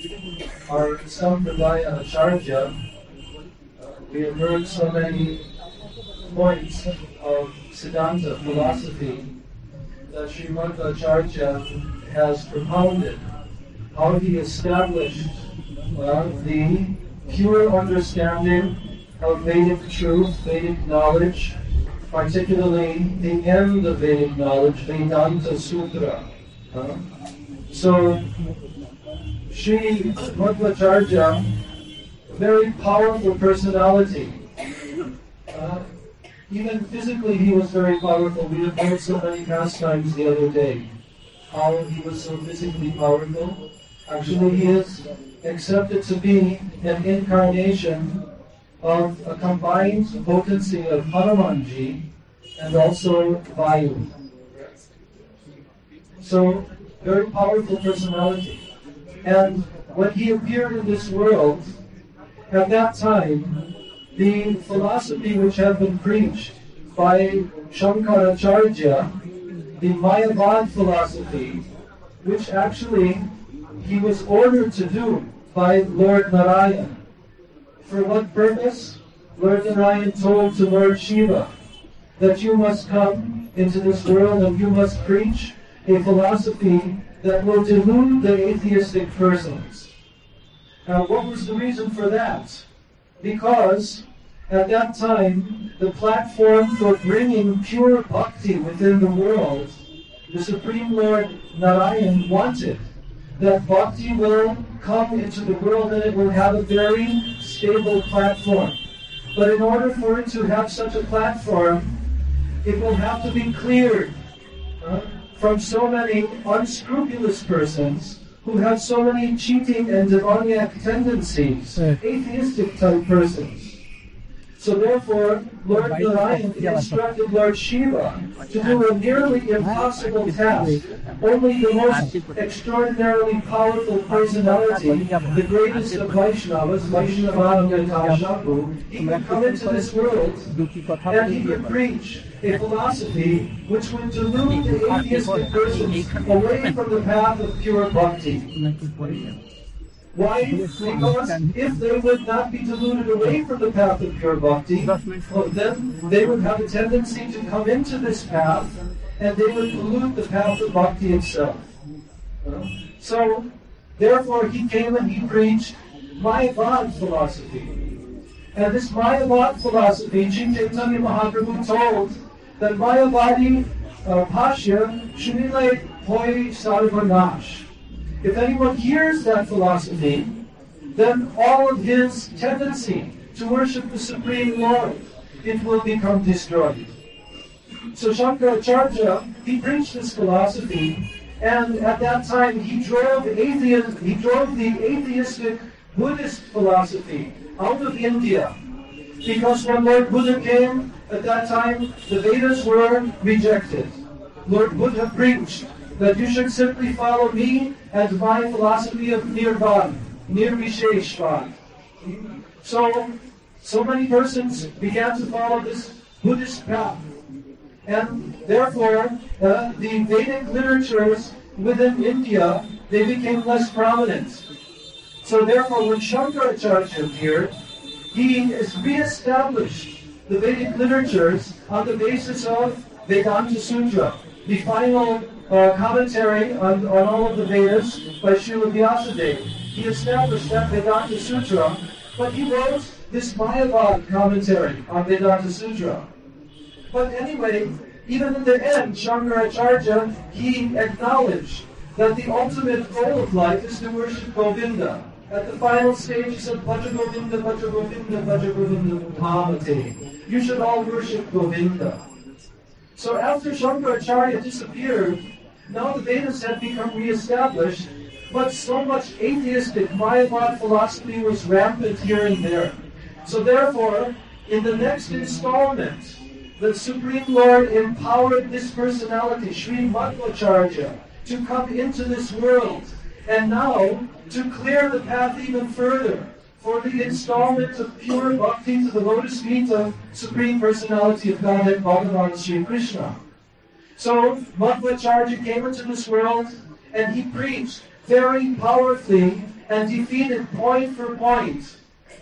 Srimad Bhattacharya, our Sampradaya Acharya, uh, we have heard so many points of Siddhanta philosophy that Srimad Acharya has propounded, how he established the pure understanding of Vedic truth, Vedic knowledge, particularly the end of Vedic knowledge, Vedanta Sutra. So, Sri Madhvacharya, very powerful personality. Uh, even physically, he was very powerful. We have heard so many pastimes the other day. How he was so physically powerful. Actually, he is accepted to be an incarnation of a combined potency of Hanumanji and also Vayu. So, very powerful personality. And when he appeared in this world, at that time, the philosophy which had been preached by Shankaracharya, the Mayavad philosophy, which actually he was ordered to do by Lord Narayan. For what purpose? Lord Narayan told to Lord Shiva that you must come into this world and you must preach a philosophy that will delude the atheistic persons. Now, what was the reason for that? Because at that time, the platform for bringing pure bhakti within the world, the Supreme Lord Narayan wanted that bhakti will come into the world and it will have a very stable platform. But in order for it to have such a platform, it will have to be cleared uh, from so many unscrupulous persons who have so many cheating and demoniac tendencies, Yes. atheistic type persons. So therefore, Lord Narayan instructed Lord Shiva to do a nearly impossible task. Only the most extraordinarily powerful personality, the greatest of Vaishnavas, Vaishnavanam Yathashapu, he could come into this world and he could preach a philosophy which would delude the atheistic persons away from the path of pure bhakti. Why? Because if they would not be deluded away from the path of pure bhakti, then they would have a tendency to come into this path and they would pollute the path of bhakti itself. So, therefore, he came and he preached Mayavad philosophy. And this Mayavad philosophy, Jim Chaitanya Mahaprabhu told that Mayavadi uh, Pashya like Poi Sarvanash. If anyone hears that philosophy, then all of his tendency to worship the Supreme Lord, it will become destroyed. So Shankaracharya, he preached this philosophy, and at that time he drove atheist, he drove the atheistic Buddhist philosophy out of India. Because when Lord Buddha came, at that time the Vedas were rejected. Lord Buddha preached that you should simply follow me and my philosophy of nirvan, nirvisheshvan. So, so many persons began to follow this Buddhist path. And therefore, uh, the Vedic literatures within India, they became less prominent. So therefore, when Shankaracharya appeared, he is re-established the Vedic literatures on the basis of Vedanta Sutra, the final uh, commentary on, on all of the Vedas by Srila Vyasadeva. He established that Vedanta Sutra, but he wrote this Mayavad commentary on Vedanta Sutra. But anyway, even in the end, Shankaracharya, he acknowledged that the ultimate goal of life is to worship Govinda. At the final stage, he said, Bhaja Govinda, Bhaja Govinda, Bhaja Govinda Uttamate. You should all worship Govinda. So after Shankaracharya disappeared, now the Vedas had become re-established, but so much atheistic Mayavad philosophy was rampant here and there. So therefore, in the next installment, the Supreme Lord empowered this personality, Sri Madhvacharya, to come into this world. And now, to clear the path even further for the installment of pure bhakti to the lotus feet of Supreme Personality of Godhead, Bhagavan Sri Krishna. So, Madhvacharya came into this world and he preached very powerfully and defeated point for point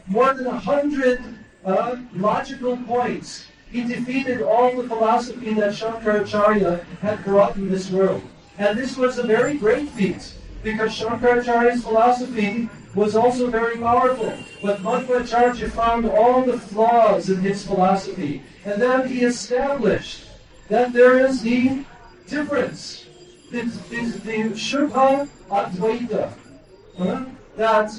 more than a hundred uh, logical points. He defeated all the philosophy that Shankaracharya had brought in this world. And this was a very great feat, because Shankaracharya's philosophy was also very powerful. But Madhvacharya found all the flaws in his philosophy. And then he established that there is the difference, the, the Shubha Advaita, huh? that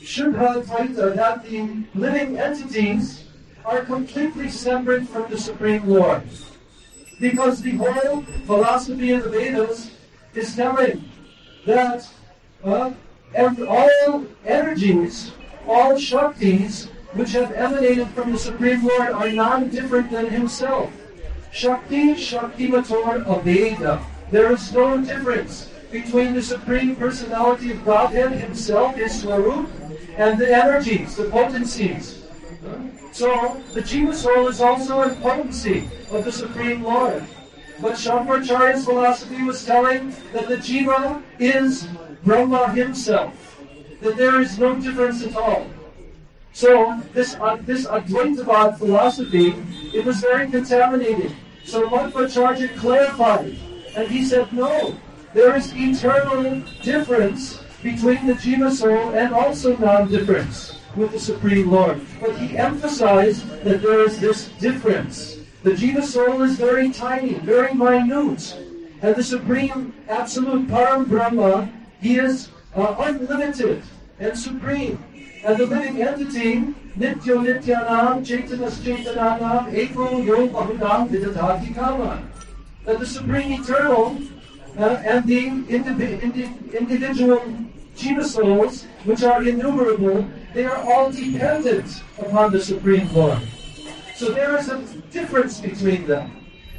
Shubha Advaita, that the living entities are completely separate from the Supreme Lord. Because the whole philosophy of the Vedas is telling that uh, all energies, all Shaktis, which have emanated from the Supreme Lord are non different than Himself. Shakti, Shaktimator, Aveda. There is no difference between the Supreme Personality of Godhead Himself, His Swarup, and the energies, the potencies. So, the Jiva soul is also a potency of the Supreme Lord. But Shankaracharya's philosophy was telling that the Jiva is Brahma himself, that there is no difference at all. So, this, uh, this philosophy, it was very contaminated. So Madhvacharya clarified, and he said, no, there is eternal difference between the Jiva soul and also non-difference with the Supreme Lord. But he emphasized that there is this difference. The Jiva soul is very tiny, very minute. And the Supreme Absolute Param Brahma, he is uh, unlimited and supreme. And the living entity, Nityo Nityanam, Chaitanas Chaitananam, Eko Yo Bahudam Vidadhati Kama. That the Supreme Eternal uh, and the indiv- indi- individual Jiva souls, which are innumerable, they are all dependent upon the Supreme Lord. So there is a difference between them.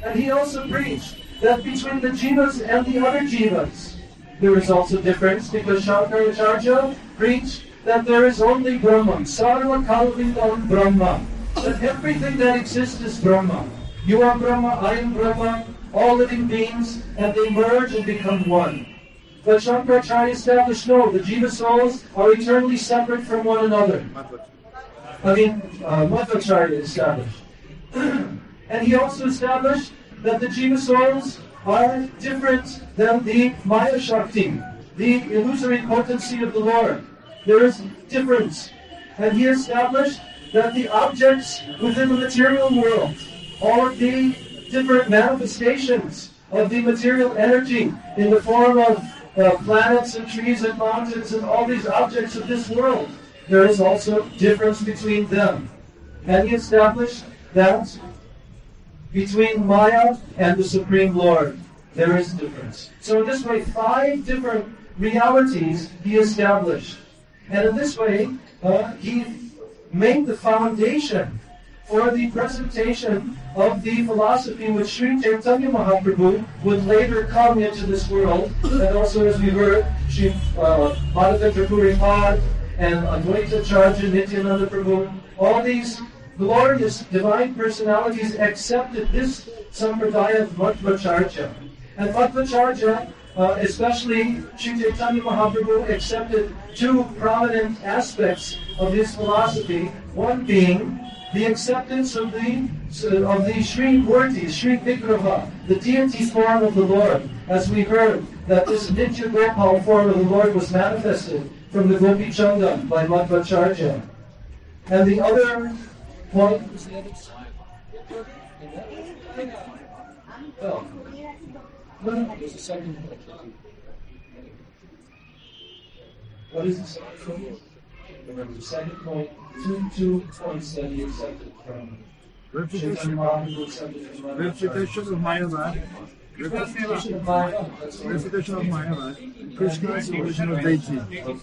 And he also preached that between the Jivas and the other Jivas, there is also difference because Shankaracharya preached that there is only Brahman, Sarva Kalvidam Brahma, that everything that exists is Brahma. You are Brahma, I am Brahma, all living beings, and they merge and become one. But Shankaracharya established no, the Jiva souls are eternally separate from one another. I mean, uh, Madhvacharya established. and he also established that the Jiva souls are different than the Maya Shakti, the illusory potency of the Lord. There is difference. And he established that the objects within the material world, are the different manifestations of the material energy in the form of uh, planets and trees and mountains and all these objects of this world, there is also difference between them. And he established that between Maya and the Supreme Lord, there is difference. So in this way, five different realities he established. And in this way, uh, he made the foundation for the presentation of the philosophy which Sri Chaitanya Mahaprabhu would later come into this world. And also, as we heard, Sri uh, Tripuripad and Advaita Charja Nityananda Prabhu, all these glorious divine personalities accepted this sampradaya of Madhvacharya. And Madhvacharya, uh, especially Sri Chaitanya Mahaprabhu, accepted two prominent aspects of his philosophy. One being the acceptance of the of the Sri Murti, Sri Vigraha, the deity form of the Lord, as we heard that this Nitya Gopal form of the Lord was manifested from the Gopi Chandan by Madhvacharya. And the other point no, there's a second point. What is the second point? Remember, the second point, two, two points that he accepted from Chaitanya Mahaprabhu accepted from Madhvacharya. Reputation of Mayavad. Reputation of Maya, that's right. Of Mayavad. Krishna is the original deity. Okay.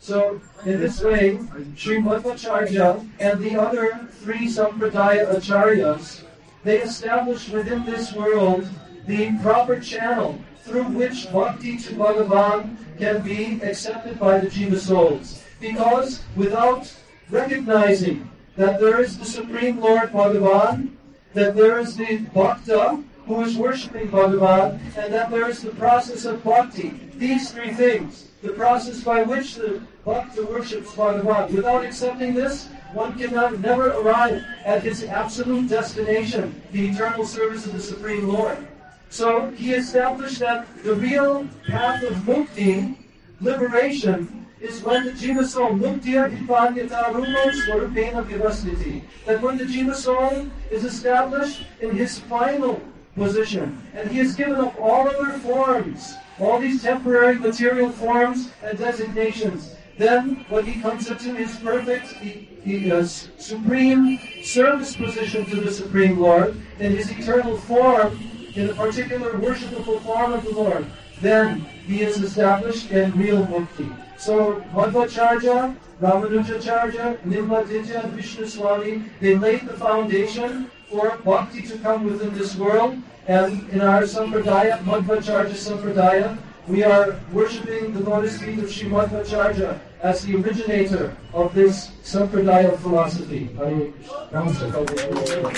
So, in this way, Sri Madhvacharya and the other three Sampradaya Acharyas, they established within this world the proper channel through which bhakti to Bhagavan can be accepted by the Jiva souls. Because without recognizing that there is the Supreme Lord Bhagavan, that there is the Bhakta who is worshipping Bhagavan, and that there is the process of bhakti. These three things, the process by which the Bhakta worships Bhagavan. Without accepting this, one cannot never arrive at his absolute destination, the eternal service of the Supreme Lord. So he established that the real path of mukti, liberation, is when the Jiva soul, muktiya vipanyata rumo swarupena vivasniti. That when the Jiva soul is established in his final position, and he has given up all other forms, all these temporary material forms and designations, then when he comes into his perfect, he, he, uh, supreme service position to the Supreme Lord, in his eternal form, in a particular worshipable form of the Lord, then he is established in real mukti. So Madhvacharya, Ramanujacharya, Nimladitya, and Vishnu Swami, they laid the foundation for bhakti to come within this world. And in our Sampradaya, Madhvacharya Sampradaya, we are worshipping the lotus feet of Sri Madhvacharya as the originator of this Sampradaya philosophy. Hare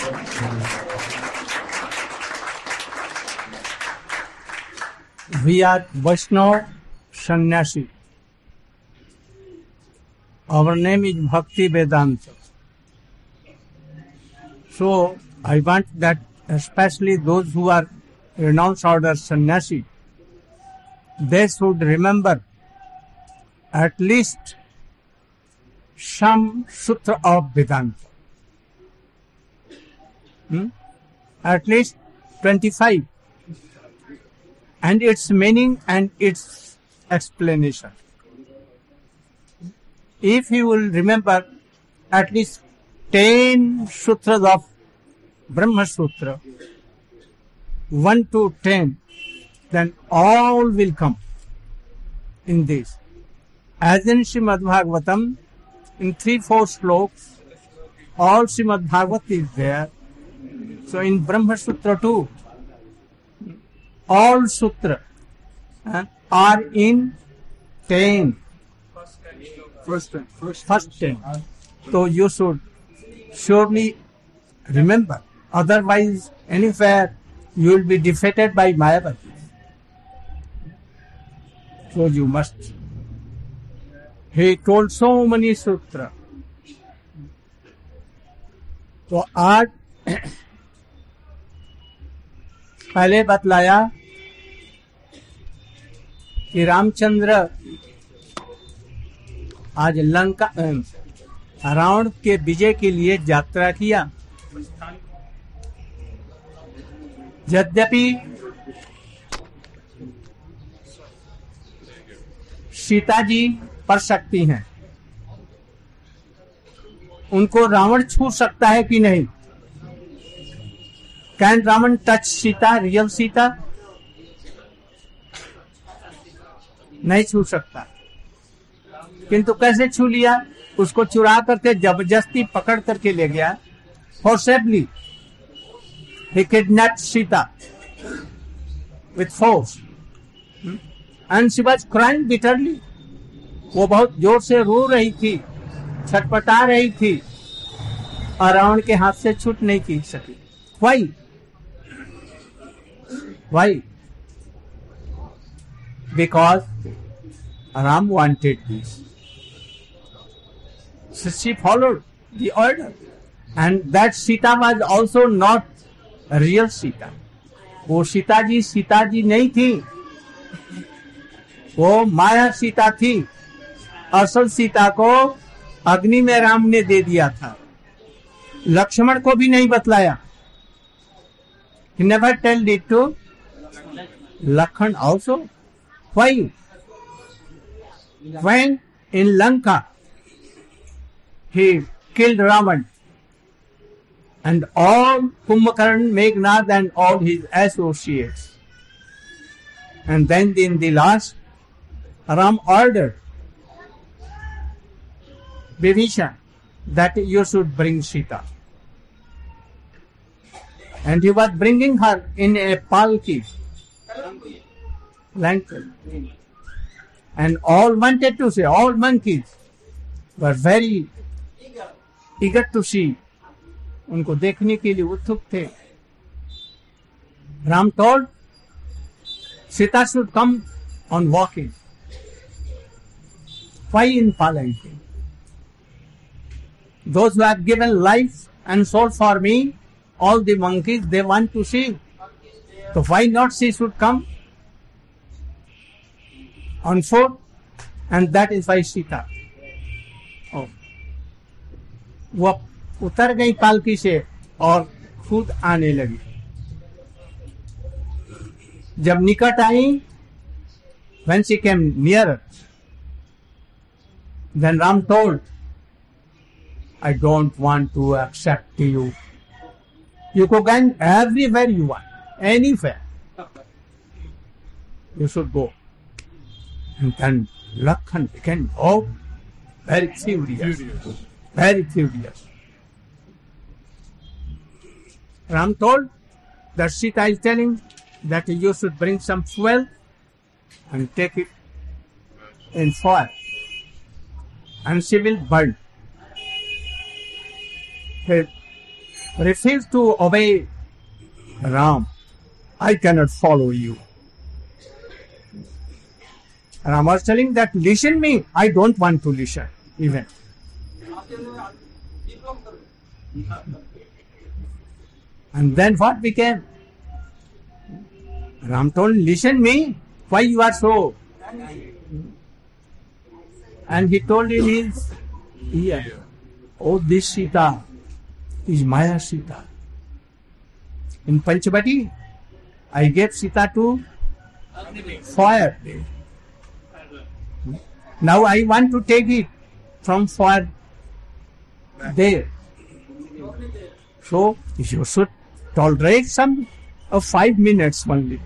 Krishna. We are Vaishnav Sannyasi. Our name is Bhakti Vedanta. So I want that especially those who are renounced order sannyasi, they should remember at least some sutra of Vedanta. Hmm? At least 25 and its meaning and its explanation. If you will remember at least 10 sutras of Brahma Sutra, 1 to 10, then all will come in this. As in Srimad Bhagavatam, in 3-4 sloks, all Srimad Bhagavat is there. So in Brahma Sutra too, all sutra are in ten first ten तो you should surely remember otherwise any fair you will be defeated by Mayawati so you must he told so many sutra तो आज पहले बतलाया कि रामचंद्र आज लंका रावण के विजय के लिए यात्रा किया। यद्यपि सीता जी पर सकती हैं, उनको रावण छू सकता है कि नहीं? Can Ravan touch Sita, real Sita? नहीं छू सकता किंतु कैसे छू लिया उसको चुरा करके ज़बरदस्ती पकड़ करके ले गया forcibly. He kidnapped Sita with force. And she was. वो बहुत ज़ोर से रो रही थी, छटपटा रही थी, और रावण के हाथ से छूट नहीं की सकी why why because Ram wanted this. So she followed the order, and that Sita was also not real Sita. वो सीता जी सीता जी नहीं थी वो माया सीता थी असल सीता को अग्नि में राम ने दे दिया था लक्ष्मण को भी नहीं बतलाया never tell it to Lakhan also 5 when in Lanka he killed Ravan and all Kumbhakarn, Meghnad, and all his associates. And then in the last Ram ordered Bibhishan that you should bring Sita. And he was bringing her in a palki. plankton. And all wanted to see, all monkeys were very eager to see. उनको देखने के लिए उत्सुक थे। Ram told Sita should come on walking five in Pal they given life and soul for me all the monkeys they want to see तो why not she should come on foot? And that is why Sita. Oh. वो उतर गई पालकी से और खुद आने लगी जब निकट आई when she came nearer then ram told i don't want to accept you you go go everywhere you want anywhere you should go and then lakhan became oh very furious very furious Ram told that Sita is telling that you should bring some fuel and take it in fire and she will burn. He refused to obey Ram. I cannot follow you. Ram was telling that listen me. I don't want to listen even. And then what became? Ram told, listen me, why you are so? And he told in his ear, oh this Sita is Maya Sita. In Panchavati, I gave Sita to fire. Now I want to take it from far there. So you should tolerate some of five minutes only.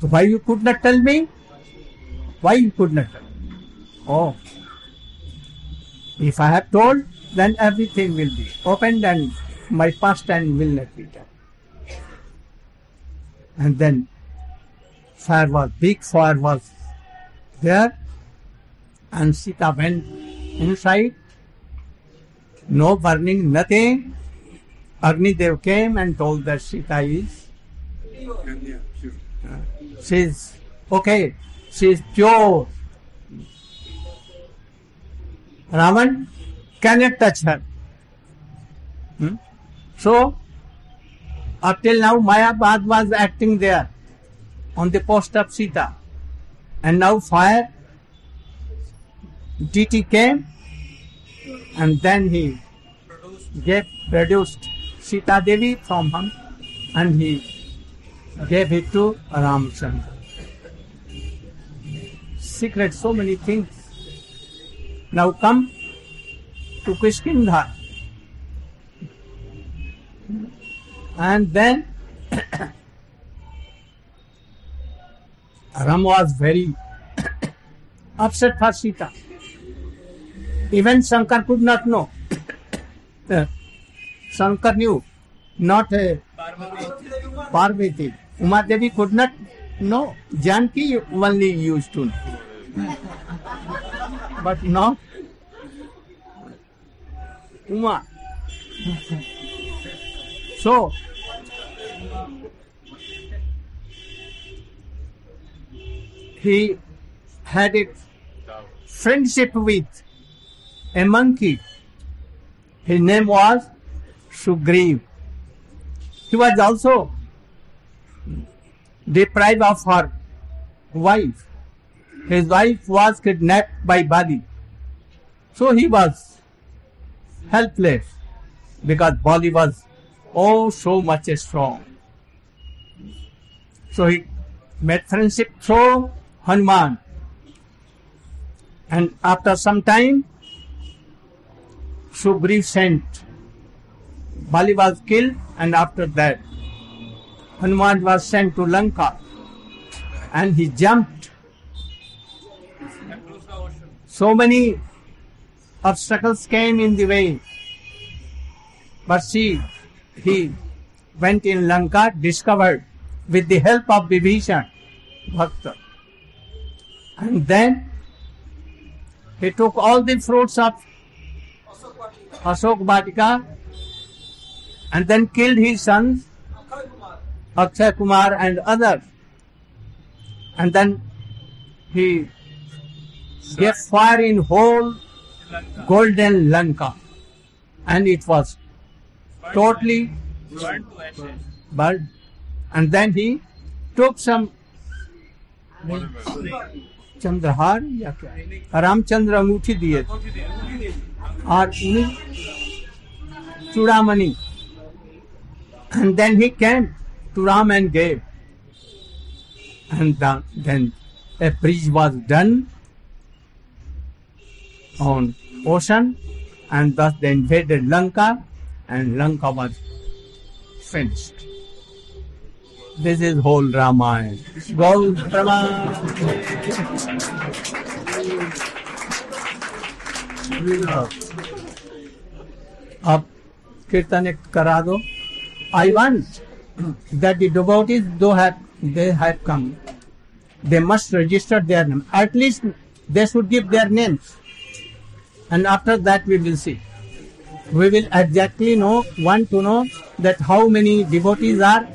so why you could not tell me? Why you could not tell? Oh, if I have told, then everything will be opened and my past time will not be done. And then fire was big fire was there, and Sita went inside no burning, nothing. Agni Dev came and told that Sita is, uh, she is okay, she is pure. Raman cannot touch her. Hmm? So, up till now, Mayabad was acting there on the post of Sita. And now fire, DT came and then he gave produced Sita Devi from him and he gave it to Ramchandra. Secret, so many things. Now come to Kishkindha. And then Ram was very upset for Sita. Even Shankar could not know. Uh, Shankar knew, not uh, Parvati. Uma Devi could not know. Janki only used to know. But not Uma. So, he had a friendship with a monkey. His name was Sugriv. He was also deprived of her wife. His wife was kidnapped by Bali. So he was helpless because Bali was oh so much strong. So he made friendship through Hanuman. And after some time, Sugriv sent. Bali was killed, and after that, Hanuman was sent to Lanka. And he jumped. So many obstacles came in the way. But see, he went in Lanka, discovered with the help of Vibhishan, Bhakta. And then he took all the fruits of Ashok Vatika and then killed his sons, Akshay Kumar and others. And then he gave fire in whole golden Lanka. And it was totally Burn to burned. And then he took some चंद्रहार या क्या रामचंद्र अंगूठी दिए थे। और उन्हीं चूड़ामी then he came to Ram and gave and a bridge was done on ocean and thus then Wade Lanka and Lanka was finished This is whole Ramayana. Gaur Praman. अब कीर्तन एक करा दो I want that the devotees do have they have come they must register their name. At least they should give their names. And after that we will see. We will exactly know, want to know that how many devotees are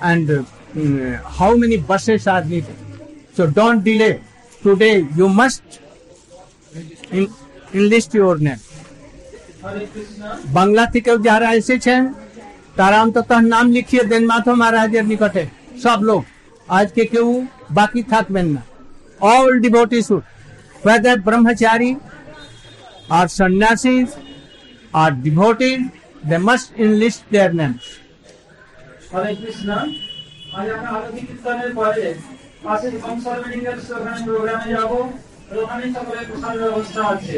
and uh, mm, how many buses are needed. So don't delay. Today you must in, enlist your name. Bangla থেকেও যারা এসেছেন তারা অন্তত নাম লিখিয়ে দেন মাধব মহারাজের নিকটে সব লোক আজকে কেউ বাকি থাকবেন না all devotee should whether brahmachari or sannyasis or devotees they must enlist their names Hare Krishna আজ আমরা আরতি কীর্তনের পরে পাশে ওখানে প্রোগ্রামে যাব। ওখানে সকলের প্রসাদ ব্যবস্থা আছে।